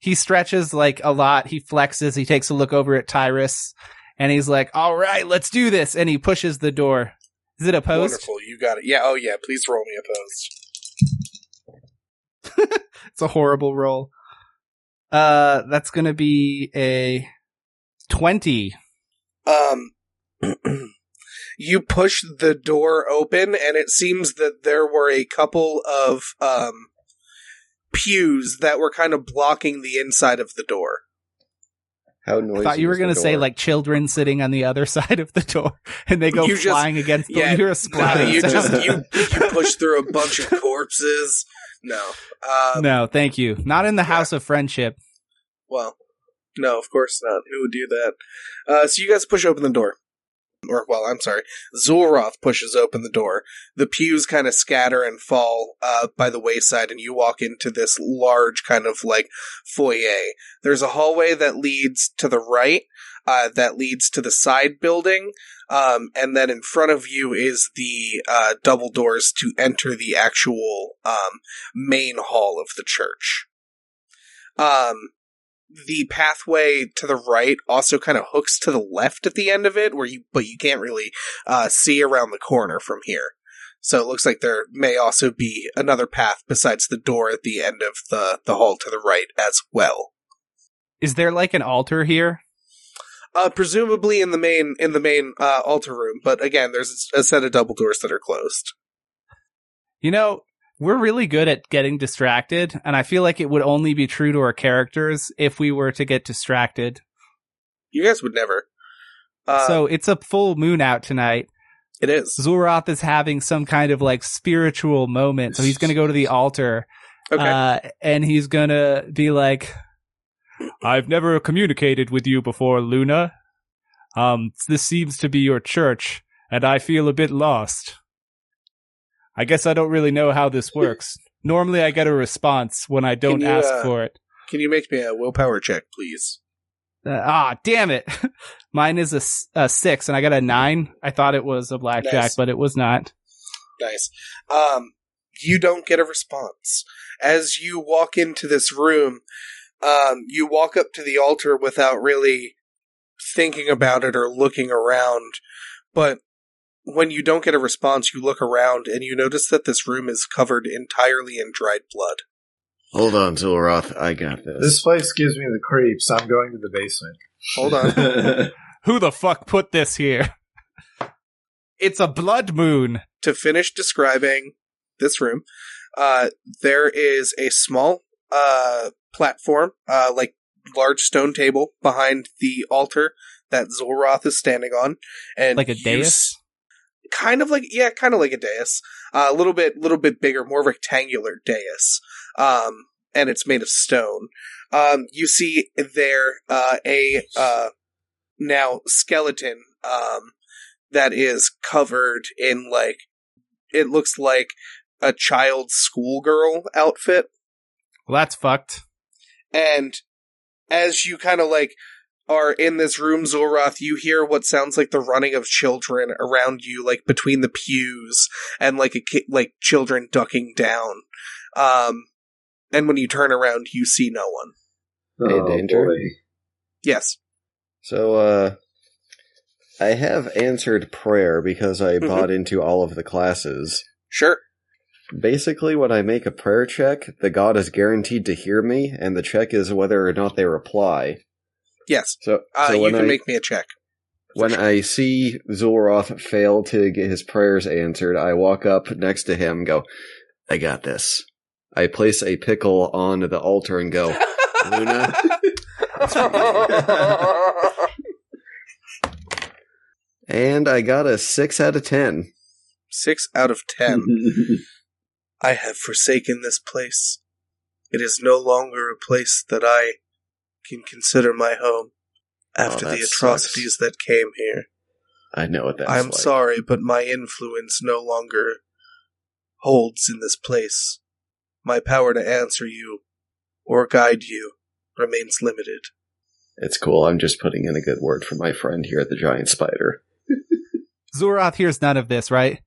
he stretches like a lot. He flexes. He takes a look over at Tyrus, and he's like, "All right, let's do this." And he pushes the door. Is it opposed? Wonderful. You got it. Yeah. Oh, yeah. Please roll me a post. *laughs* It's a horrible roll. Uh, that's gonna be a twenty. Um, *clears throat* you push the door open, and it seems that there were a couple of um, pews that were kind of blocking the inside of the door. How I thought you were gonna say like children sitting on the other *laughs* side of the door, and they go You just- flying against the. yeah, you hear a No, splatter. you just you you push through a bunch of corpses. No. Um, no, thank you. Not in the House of Friendship. Well, no, of course not. Who would do that? Uh, so you guys push open the door. Or, well, I'm sorry. Xul'Roth pushes open the door. The pews kind of scatter and fall uh, by the wayside, and you walk into this large kind of like foyer. There's a hallway that leads to the right, uh, that leads to the side building, um, and then in front of you is the uh, double doors to enter the actual um, main hall of the church. Um, the pathway to the right also kind of hooks to the left at the end of it, where you but you can't really uh, see around the corner from here. So it looks like there may also be another path besides the door at the end of the the hall to the right as well. Is there like an altar here? Uh, presumably in the main in the main uh, altar room, but again, there's a set of double doors that are closed. You know, we're really good at getting distracted, and I feel like it would only be true to our characters if we were to get distracted. You guys would never. Uh, so it's a full moon out tonight. it is Xul'Roth is having some kind of like spiritual moment, so he's going to go to the altar okay. uh, and he's going to be like, "I've never communicated with you before, Luna. Um, this seems to be your church, and I feel a bit lost. I guess I don't really know how this *laughs* works. Normally, I get a response when I don't you, ask uh, for it. Can you make me a willpower check, please? Uh, ah, damn it! *laughs* Mine is a six, and I got a nine. I thought it was a blackjack, Nice. but it was not. Nice. Um, you don't get a response. As you walk into this room, um, you walk up to the altar without really thinking about it or looking around. But when you don't get a response, you look around and you notice that this room is covered entirely in dried blood. Hold on, Xul'Roth. I got this. This place gives me the creeps. I'm going to the basement. Hold on. *laughs* Who the fuck put this here? It's a blood moon. to finish describing this room, uh, there is a small uh, platform, uh, like large stone table behind the altar that Xul'Roth is standing on, and Like a you dais? Kind of like yeah, kind of like a dais, uh, a little bit, little bit bigger, more rectangular dais, um, and it's made of stone. Um, you see there uh, a uh, now skeleton um, that is covered in like it looks like a child's schoolgirl outfit Well, that's fucked. and as you kind of like are in this room Xul'Roth you hear what sounds like the running of children around you like between the pews and like a ki- like children ducking down um and when you turn around you see no one Hey, Danger. boy. yes So, uh, I have answered prayer because I *laughs* Mhm. bought into all of the classes. sure Basically, when I make a prayer check, the god is guaranteed to hear me, and the check is whether or not they reply. Yes So, uh, so you can I make me a check when I see Xul'Roth fail to get his prayers answered, I walk up next to him, and go, "I got this." I place a pickle on the altar and go, Luna. *laughs* and I got a six out of ten. Six out of ten. *laughs* I have forsaken this place. It is no longer a place that I can consider my home after Oh, the that atrocities that came here. I know what that's I'm like. sorry, but my influence no longer holds in this place. My power to answer you or guide you remains limited. It's cool. I'm just putting in a good word for my friend here at the Giant Spider. *laughs* Xul'Roth hears none of this, right?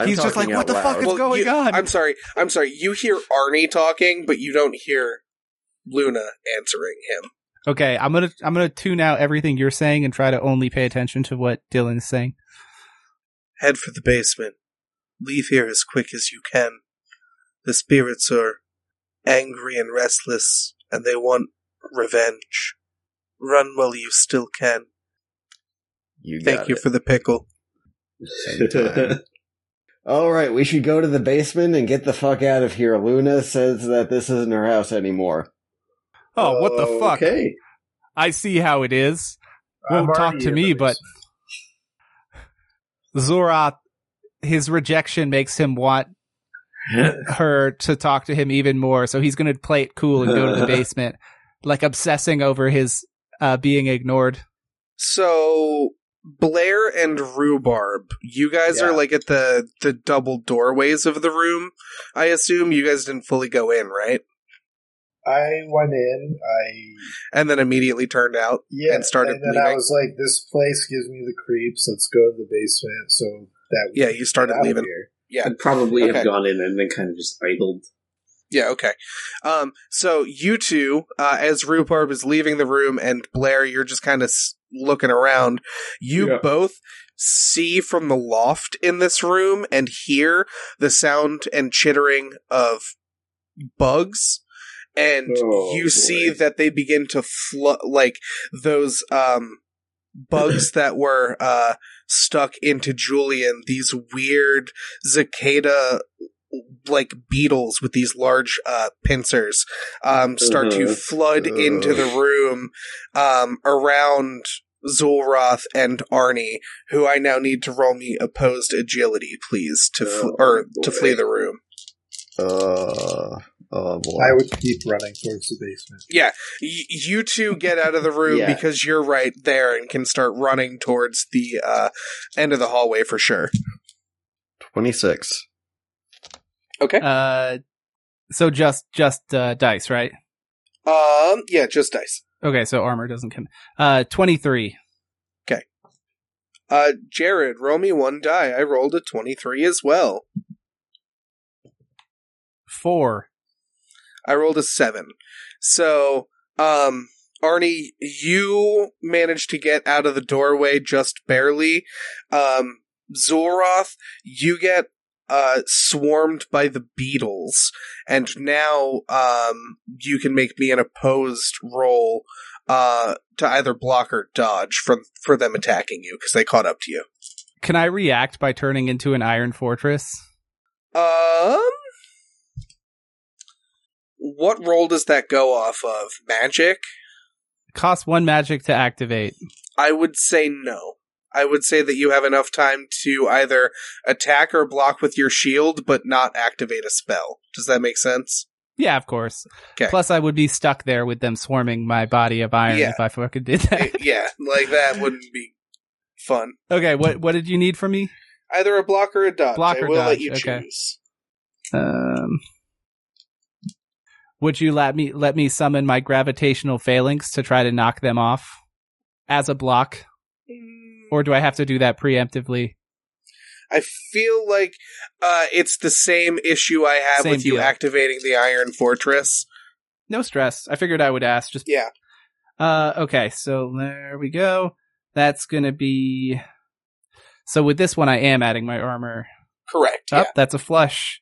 I'm He's just like, "What out the fuck loud. is going you- on?" I'm sorry. I'm sorry. You hear Arnie talking, but you don't hear Luna answering him. Okay, I'm gonna I'm gonna tune out everything you're saying and try to only pay attention to what Dillon's saying. Head for the basement. Leave here as quick as you can. The spirits are angry and restless, and they want revenge. Run while you still can. You got Thank you it. for the pickle. *laughs* All right, we should go to the basement and get the fuck out of here. Luna says that this isn't her house anymore. Oh, what the fuck? Okay. I see how it is. Won't talk to me, but Xul'Roth, his rejection makes him want *laughs* her to talk to him even more. So he's going to play it cool and go to the *laughs* basement, like obsessing over his uh, being ignored. So Blair and Rhubarb, you guys are like at the the double doorways of the room. I assume you guys didn't fully go in, right? I went in. I And then immediately turned out. yeah, And started And then I was like, "This place gives me the creeps. Let's go to the basement." So that we Yeah, you started get out leaving. here. Yeah. I'd probably Okay. have gone in and then kind of just idled. Yeah, okay. Um, so you two, uh, as Rhubarb is leaving the room and Blair, you're just kind of s- looking around, you Yeah. both see from the loft in this room and hear the sound and chittering of bugs. And Oh, you boy. see that they begin to flo- like those, um, bugs *laughs* that were, uh, stuck into Julian, these weird cicada like beetles with these large uh, pincers um, start to Mhm. flood into the room um, around Xul'Roth and Arnie, who I now need to roll me opposed agility, please, to fl- Oh, or to flee the room. Uh, oh boy. I would keep running towards the basement. Y- you two get out of the room Yeah. because you're right there and can start running towards the uh, end of the hallway for sure. 26. Okay. Uh, so just just uh, dice, right? Um. Yeah. Just dice. Okay, so armor doesn't come. Uh, twenty three. Okay. Uh, Jared, roll me one die. I rolled a twenty-three as well. Four. I rolled a seven. So, um, Arnie, you managed to get out of the doorway just barely. Um, Xul'Roth, you get uh swarmed by the beetles, and now um you can make me an opposed roll uh to either block or dodge from for them attacking you because they caught up to you. Can I react by turning into an iron fortress? Um, what role does that go off of? Magic? Costs one magic to activate. I would say no. I would say that you have enough time to either attack or block with your shield, but not activate a spell. Does that make sense? Yeah, of course. 'Kay. Plus, I would be stuck there with them swarming my body of iron Yeah. if I fucking did that. Yeah, like that wouldn't be fun. okay, what what did you need from me? Either a block or a dodge. Block I or will let you okay. choose. Um, would you let me let me summon my gravitational phalanx to try to knock them off as a block, or do I have to do that preemptively? I feel like uh, it's the same issue I have Same with you activating the Iron Fortress. No stress. I figured I would ask. Just Yeah. Uh, okay, so there we go. That's gonna be. So with this one, I am adding my armor Correct. up. Yeah. That's a flush.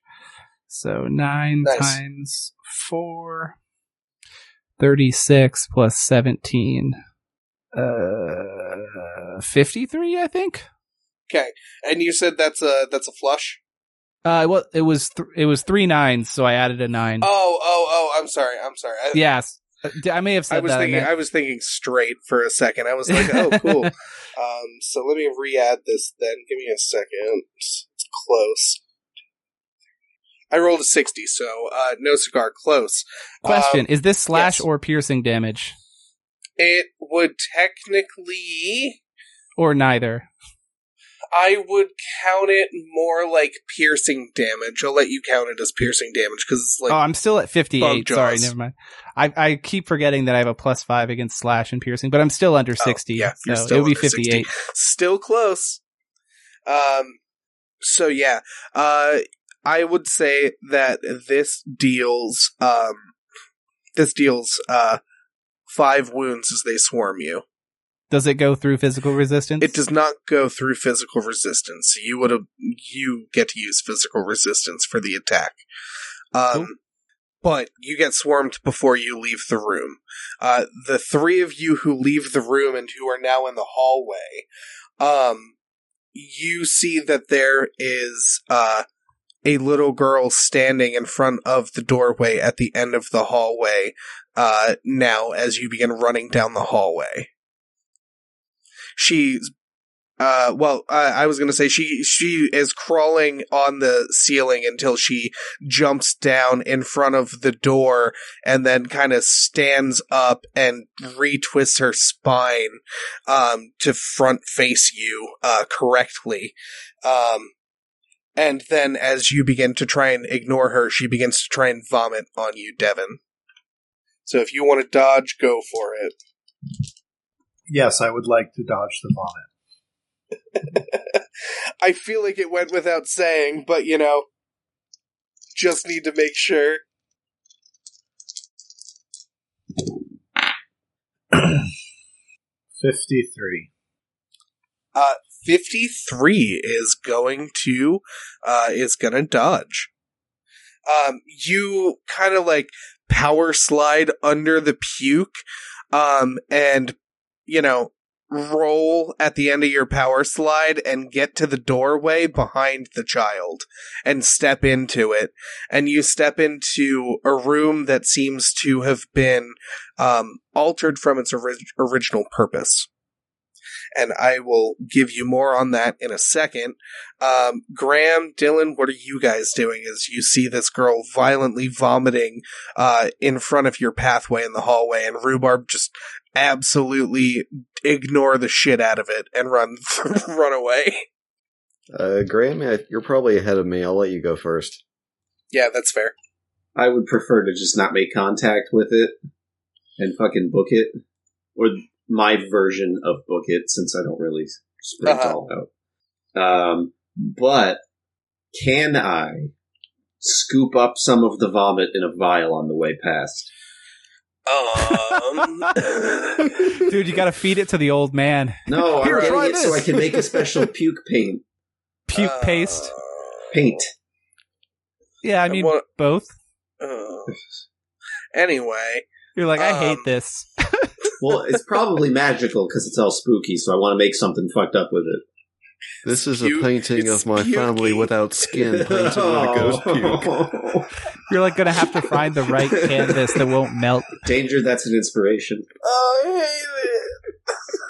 So nine Nice. times four. 36 plus 17. Uh, 53, I think. Okay. And you said that's a that's a flush. Uh, well, it was th- it was three nines, so I added a nine. Oh, oh, oh! I'm sorry. I'm sorry. I, yes, I may have said I was that. thinking. meant- I was thinking straight for a second. I was like, oh, *laughs* cool. um, so let me re-add this. Then give me a second. It's close. I rolled a sixty, so uh, no cigar. Close. Question: Um, Is this slash yes. or piercing damage, it would technically. or neither? I would count it more like piercing damage. I'll let you count it as piercing damage because it's like oh, I'm still at 58. Sorry, never mind. I I keep forgetting that I have a plus five against slash and piercing, but I'm still under 60. Oh, yeah, you're so still it would be under 60. 58. still close. Um, so yeah, uh, I would say that this deals, um, this deals, uh, five wounds as they swarm you. Does it go through physical resistance? It does not go through physical resistance. You would have, you get to use physical resistance for the attack. Um, Cool. but you get swarmed before you leave the room. Uh, the three of you who leave the room and who are now in the hallway, um, you see that there is, uh, a little girl standing in front of the doorway at the end of the hallway, uh, now as you begin running down the hallway. She's uh well I, I was gonna say she she is crawling on the ceiling until she jumps down in front of the door and then kind of stands up and retwists her spine um to front face you uh correctly. Um and then as you begin to try and ignore her, she begins to try and vomit on you, Devin. So if you want to dodge, go for it. Yes, I would like to dodge the vomit. *laughs* I feel like it went without saying, but you know, just need to make sure. *clears throat* Fifty-three. Uh, 53 is going to, uh, is gonna dodge. Um, you kind of like power slide under the puke, um, and, you know, roll at the end of your power slide and get to the doorway behind the child and step into it. And you step into a room that seems to have been, um, altered from its ori- original purpose and I will give you more on that in a second. Um, Graham, Dillon, what are you guys doing as you see this girl violently vomiting uh, in front of your pathway in the hallway, and Rhubarb just absolutely ignore the shit out of it and run *laughs* run away? Uh, Graham, you're probably ahead of me. I'll let you go first. Yeah, that's fair. I would prefer to just not make contact with it and fucking book it, or my version of book it, since I don't really sprint Uh-huh. all out. Um, but can I scoop up some of the vomit in a vial on the way past? Um, *laughs* Dude, you gotta feed it to the old man. No, I'm Here, getting try it so. I can make a *laughs* special puke paint. Puke uh, paste. Paint. Yeah, I mean what- both. uh, anyway, You're like, I hate um, this. Well, it's probably magical because it's all spooky, so I want to make something fucked up with it. This is Puke- a painting it's of my family without skin painted with a *laughs* ghost puke. *laughs* You're like gonna have to find the right *laughs* canvas that won't melt. Danger, that's an inspiration. I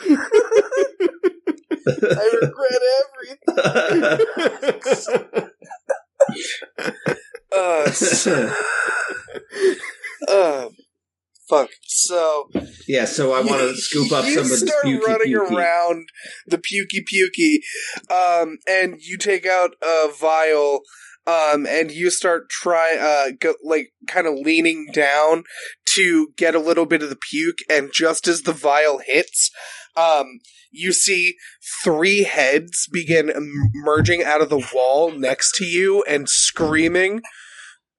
hate it. I regret everything. Uh, so, uh, fuck. So yeah, so I want to *laughs* scoop up some of the start pukey running pukey. around the pukey pukey, um, and you take out a vial. Um, and you start try, uh, go, like, kind of leaning down to get a little bit of the puke, and just as the vial hits, um, you see three heads begin emerging out of the wall next to you and screaming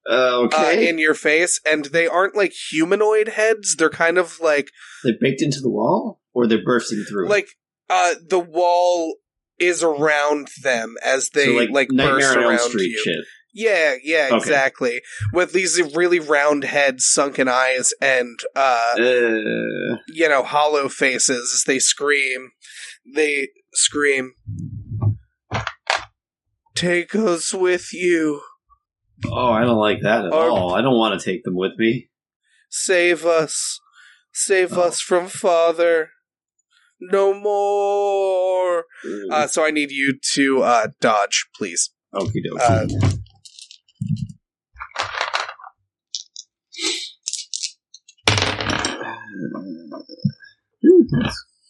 Uh, uh, okay. in your face, and they aren't like humanoid heads. They're kind of like they're baked into the wall, or they're bursting through. like uh the wall is around them as they so like, like, burst on around Street you. shit. Yeah, yeah, Okay. exactly. With these really round heads, sunken eyes, and uh Uh, you know hollow faces as they scream. They scream. Take us with you. Oh, I don't like that at all. I don't want to take them with me. Save us. Save Oh. us from father. No more. Uh, so I need you to uh, dodge, please. Okie dokie. Uh,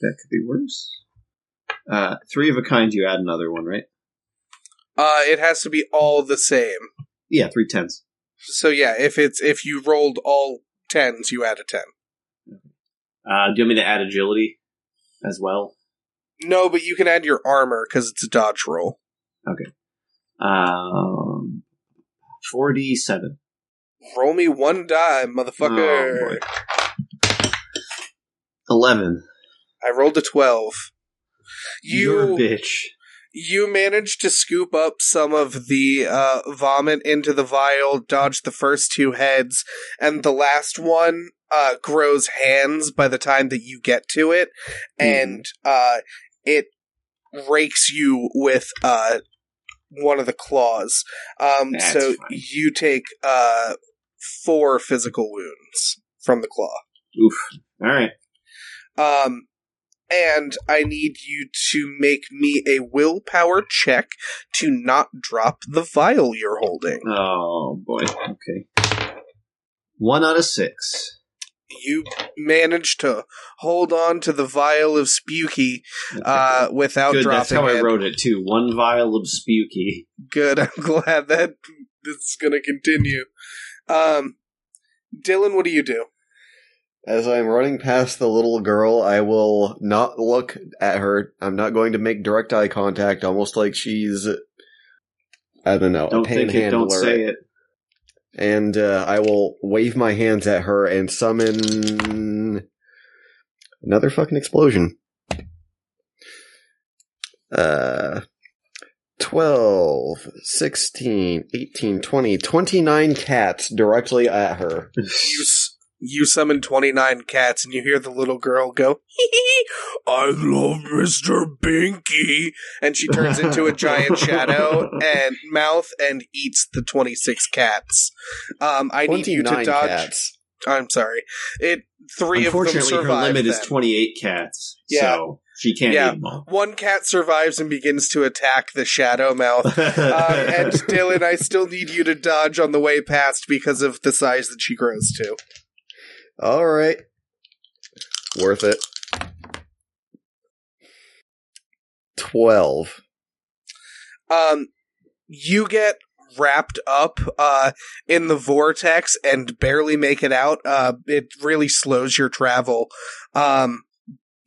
that could be worse. Uh, three of a kind. You add another one, right? uh, it has to be all the same. Yeah, three tens. So yeah, if it's if you rolled all tens, you add a ten. Uh, do you want me to add agility as well? No, but you can add your armor because it's a dodge roll. Okay. Um, forty-seven. Roll me one die, motherfucker. Oh, Eleven. I rolled a twelve. You're a You bitch. You manage to scoop up some of the uh, vomit into the vial, dodge the first two heads, and the last one uh, grows hands by the time that you get to it, and uh, it rakes you with uh, one of the claws. Um, so fine. you take uh, four physical wounds from the claw. Oof. All right. Um, and I need you to make me a willpower check to not drop the vial you're holding. Oh boy. Okay. One out of six. You managed to hold on to the vial of Spooky uh, without Good. dropping That's how I wrote it too. One vial of spooky. Good. *laughs* I'm glad that this is going to continue. Um, Dillon, what do you do? As I'm running past the little girl, I will not look at her. I'm not going to make direct eye contact, almost like she's, I don't know, Don't a it. Don't say it. And uh, I will wave my hands at her and summon Another fucking explosion. Uh, 12, 16, 18, 20, 29 cats directly at her. *laughs* You summon 29 cats and you hear the little girl go, hee hee, I love Mr. Binky. And she turns into a giant *laughs* shadow and mouth and eats the 26 cats. Um, I need you to dodge. cats. I'm sorry. It three of them Unfortunately, her survive. limit is 28 cats. Yeah. So she can't Yeah. eat them all. One cat survives and begins to attack the shadow mouth. Um, *laughs* and Dillon, I still need you to dodge on the way past because of the size that she grows to. Alright. Worth it. 12. um you get wrapped up uh in the vortex and barely make it out uh it really slows your travel um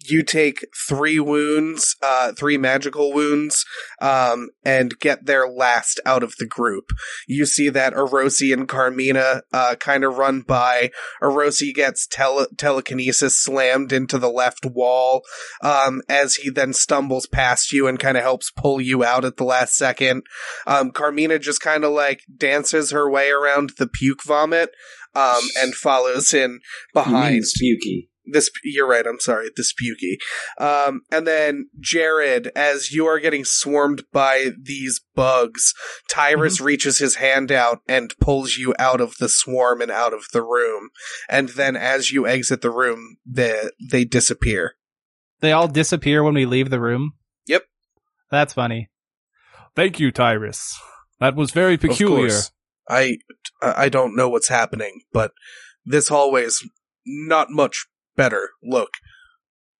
you take three wounds uh three magical wounds um and get there last out of the group you see that Erosi and Carmina uh kind of run by Erosi gets tele- telekinesis slammed into the left wall um, as he then stumbles past you and kind of helps pull you out at the last second. Um, Carmina just kind of like dances her way around the puke vomit um, and follows in behind Spooky. This. You're right. I'm sorry. The Spooky. Um, and then Jared, as you are getting swarmed by these bugs, Tyrus reaches his hand out and pulls you out of the swarm and out of the room. And then as you exit the room, they they disappear. They all disappear when we leave the room. Yep. That's funny. Thank you, Tyrus. That was very Of course. I I don't know what's happening, but this hallway is not much better. Look,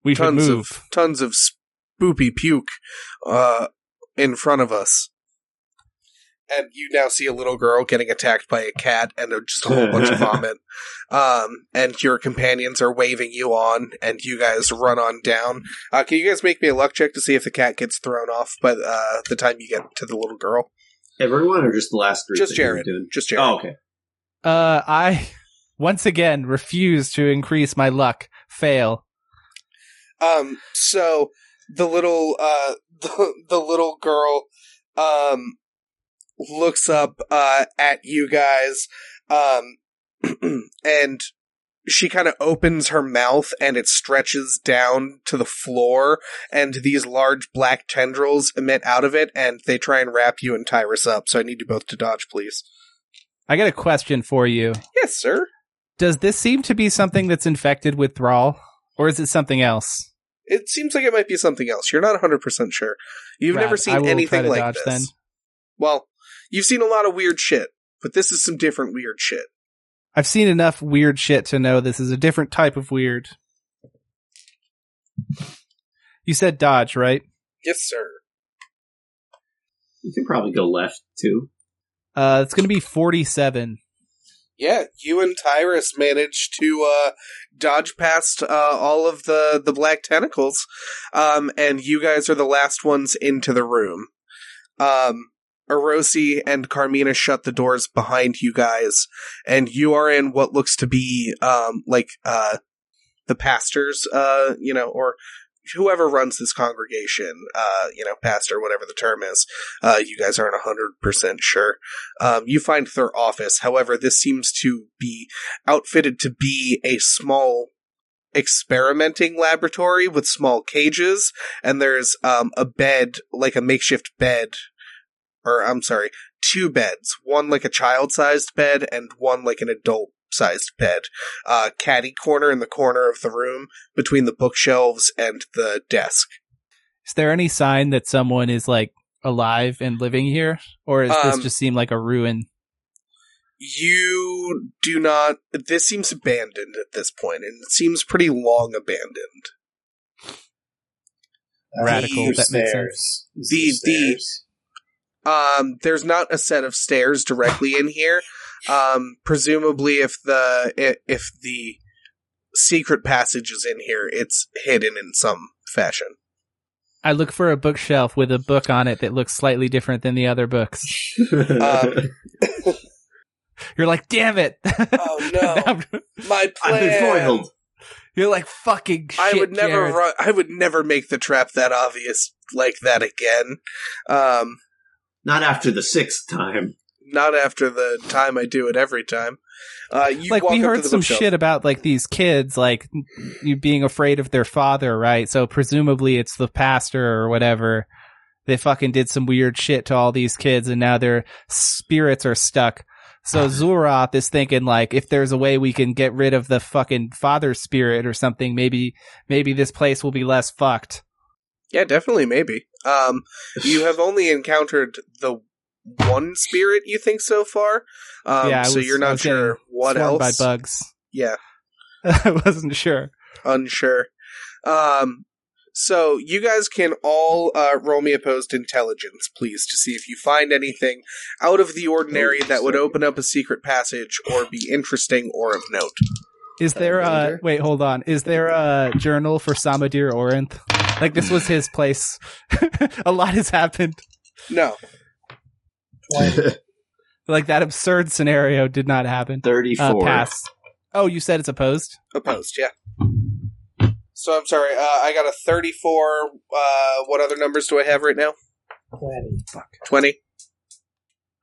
We should tons move. of tons of spoopy puke uh in front of us. And you now see a little girl getting attacked by a cat and just a whole bunch of *laughs* vomit. Um, and your companions are waving you on, and you guys run on down. Uh, can you guys make me a luck check to see if the cat gets thrown off by uh, the time you get to the little girl? Everyone or just the last group? Just that you were Jared. Doing? Just Jared. Oh, okay. Uh, I once again refuse to increase my luck. Fail. Um, so the little uh *laughs* the, the little girl um looks up uh at you guys um *clears throat* and she kind of opens her mouth and it stretches down to the floor and these large black tendrils emit out of it and they try and wrap you and Tyrus up so I need you both to dodge please. I got a question for you. Yes, sir. Does this seem to be something that's infected with thrall, or is it something else? It seems like it might be something else. You're not 100% sure. You've Rad. never seen anything to like dodge this. then. Well, you've seen a lot of weird shit, but this is some different weird shit. I've seen enough weird shit to know this is a different type of weird. You said dodge, right? Yes, sir. You can probably go left too. Uh, it's going to be 47. Yeah, you and Tyrus managed to uh, dodge past uh, all of the, the black tentacles, um, and you guys are the last ones into the room. Um, Erosi and Carmina shut the doors behind you guys, and you are in what looks to be um, like uh, the pastor's, uh, you know, or whoever runs this congregation, uh, you know, pastor, whatever the term is. Uh, you guys aren't a hundred percent sure. Um, you find their office. However, this seems to be outfitted to be a small experimenting laboratory with small cages, and there's um, a bed, like a makeshift bed, or I'm sorry, two beds. One like a child-sized bed, and one like an adult-sized bed. Uh, caddy corner in the corner of the room between the bookshelves and the desk. Is there any sign that someone is like alive and living here, or does this Um, just seem like a ruin? You do not. This seems abandoned at this point, and it seems pretty long abandoned. Uh, Radical, there's that makes stairs. Is The- the- Um, there's not a set of stairs directly in here. Um, presumably, if the if the secret passage is in here, it's hidden in some fashion. I look for a bookshelf with a book on it that looks slightly different than the other books. *laughs* Um, *laughs* You're like, damn it! *laughs* Oh, no. Now I'm- My I've been plan. foiled. You're like fucking shit. I would never Jared. run, I would never make the trap that obvious like that again. Um, Not after the sixth time. Not after the time I do it every time. Uh, you like walk we heard some bookshelf. shit about like these kids like you being afraid of their father right so presumably it's the pastor or whatever they fucking did some weird shit to all these kids and now their spirits are stuck so *laughs* Xul'Roth is thinking like if there's a way we can get rid of the fucking father spirit or something maybe maybe this place will be less fucked Yeah, definitely, maybe. Um, you have only encountered the one spirit you think so far. Um, Yeah, so was- you're not sure what else. by bugs Yeah, *laughs* I wasn't sure unsure. Um, so you guys can all uh, roll me opposed intelligence, please, to see if you find anything out of the ordinary Oh, that would open up a secret passage or be interesting or of note. Is there a wait? Hold on. Is there a journal for Samadir Orinth? Like this was his place. *laughs* a lot has happened. No, *laughs* Like that absurd scenario did not happen. Uh, 34. pass. Oh, you said it's opposed. opposed. Yeah. So I'm sorry. Uh, I got a 34. Uh, what other numbers do I have right now? Twenty. Fuck. 20.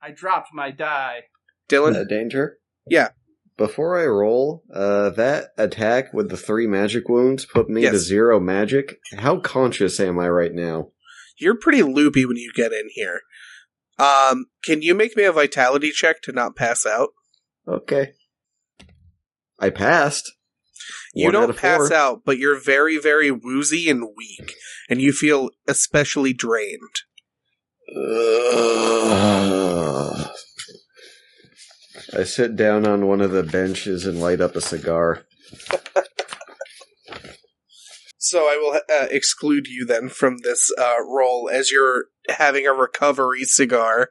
I dropped my die. Dillon. Uh, danger? Yeah. Before I roll, uh, that attack with the three magic wounds put me to zero magic. How conscious am I right now? You're pretty loopy when you get in here. Um, can you make me a vitality check to not pass out? Okay. I passed. You One don't pass four. out, but you're very, very woozy and weak, and you feel especially drained. Ugh. I sit down on one of the benches and light up a cigar. *laughs* So I will uh, exclude you then from this uh, role as you're having a recovery cigar.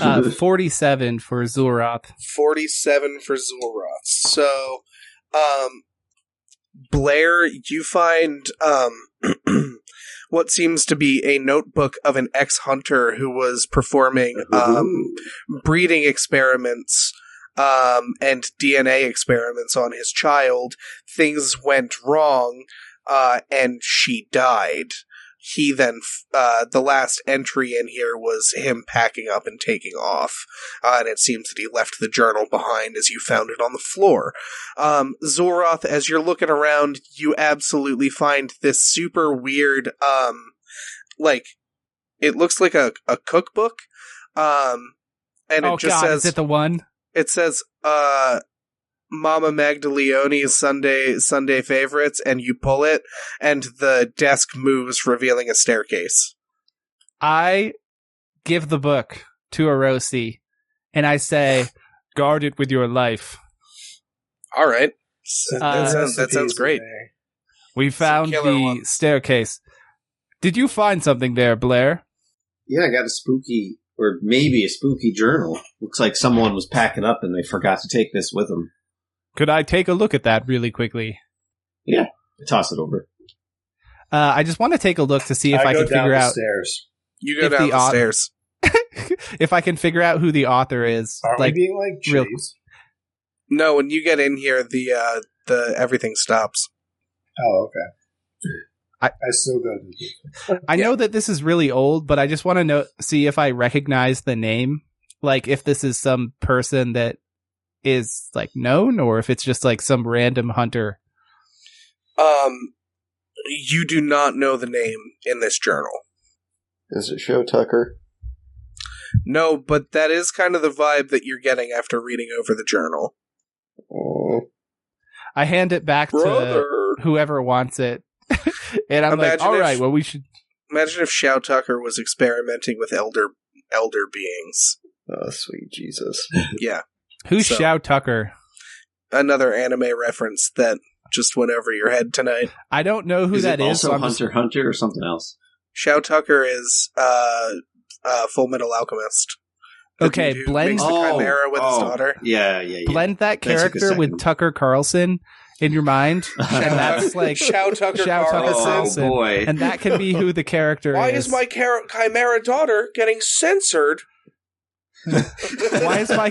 Uh, *laughs* Forty-seven for Xul'Roth. 47 for Xul'Roth. So, um, Blair, you find, um, *clears throat* what seems to be a notebook of an ex hunter who was performing, um, breeding experiments, um, and DNA experiments on his child. Things went wrong, uh, and she died. He then, uh, the last entry in here was him packing up and taking off uh, and it seems that he left the journal behind as you found it on the floor. Um, Xul'Roth, as you're looking around, you absolutely find this super weird, um, like, it looks like a, a cookbook, um, and oh it just God, says, is it the one? it says, uh, Mama Magdaleone's Sunday Sunday favorites, and you pull it, and the desk moves, revealing a staircase. I give the book to Arosi, and I say, "Guard it with your life." All right, So that, Uh, sounds, that sounds great. there. We found the one. staircase. Did you find something there, Blair? Yeah, I got a spooky, or maybe a spooky journal. Looks like someone was packing up and they forgot to take this with them. Could I take a look at that really quickly? I toss it over. Uh, I just want to take a look to see if I, I, can figure out stairs. You go If down the the, au- stairs. *laughs* if I can figure out who the author is. Are like, we being like real- No, when you get in here, the uh, the everything stops. Oh, okay. I- I still go to *laughs* I know that this is really old, but I just want to know see if I recognize the name. Like if this is some person that is like known or if it's just like some random hunter. Um, you do not know the name in this journal. Is it Shao Tucker? No, but that is kind of the vibe that you're getting after reading over the journal. Oh, I hand it back to whoever wants it. *laughs* and I'm like, Imagine all if- right, well we should imagine if Shao Tucker was experimenting with elder elder beings. oh, sweet Jesus. Yeah, Who's So- Shao Tucker? another anime reference that just went over your head tonight. I don't know who is that it is. also so I'm just- Hunter Hunter or something else? Shao Tucker is uh, uh, Full Metal Alchemist. Okay, dude blend- makes the chimera with his oh, daughter. Yeah, yeah, yeah. blend that That took a character with. Tucker Carlson in your mind, *laughs* and that's like, Shao Tucker Shao Tucker Carlson. oh boy. and that can be who the character Why is. Why is my char- chimera daughter getting censored? *laughs* Why is my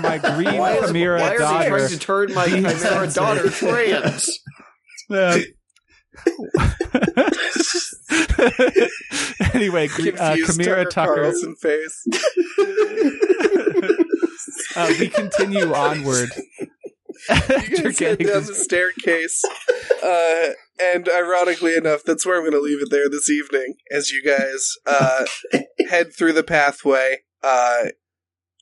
my green Why, is, chimera why are they daughter? trying to turn my chimera daughter trans? *laughs* *laughs* anyway, gre- uh, Chimera Tucker. Carlson face. uh, we continue onward. You guys head getting down the staircase, uh, and ironically enough, that's where I'm going to leave it there this evening. As you guys uh, head through the pathway uh,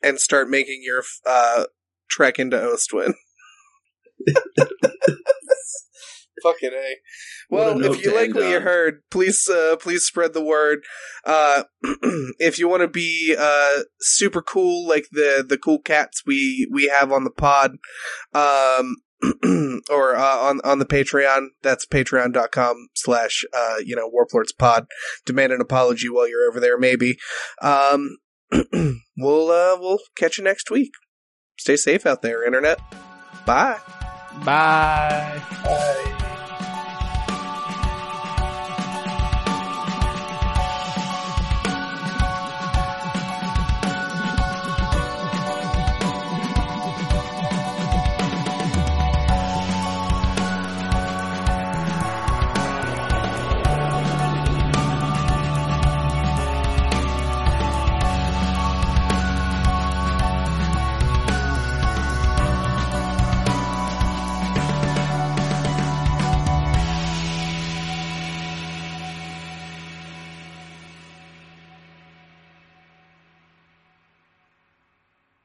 and start making your uh, trek into Ostwyn. *laughs* Fucking a. Well, if you like what you heard, please uh, please spread the word. Uh, *clears throat* if you want to be uh, super cool like the the cool cats we we have on the pod, um, *clears throat* or uh, on on the Patreon, that's patreon.com slash uh, you know Warplords Pod. Demand an apology while you're over there, maybe. Um, *clears throat* we'll uh, we'll catch you next week. Stay safe out there, internet. Bye. Bye. Bye.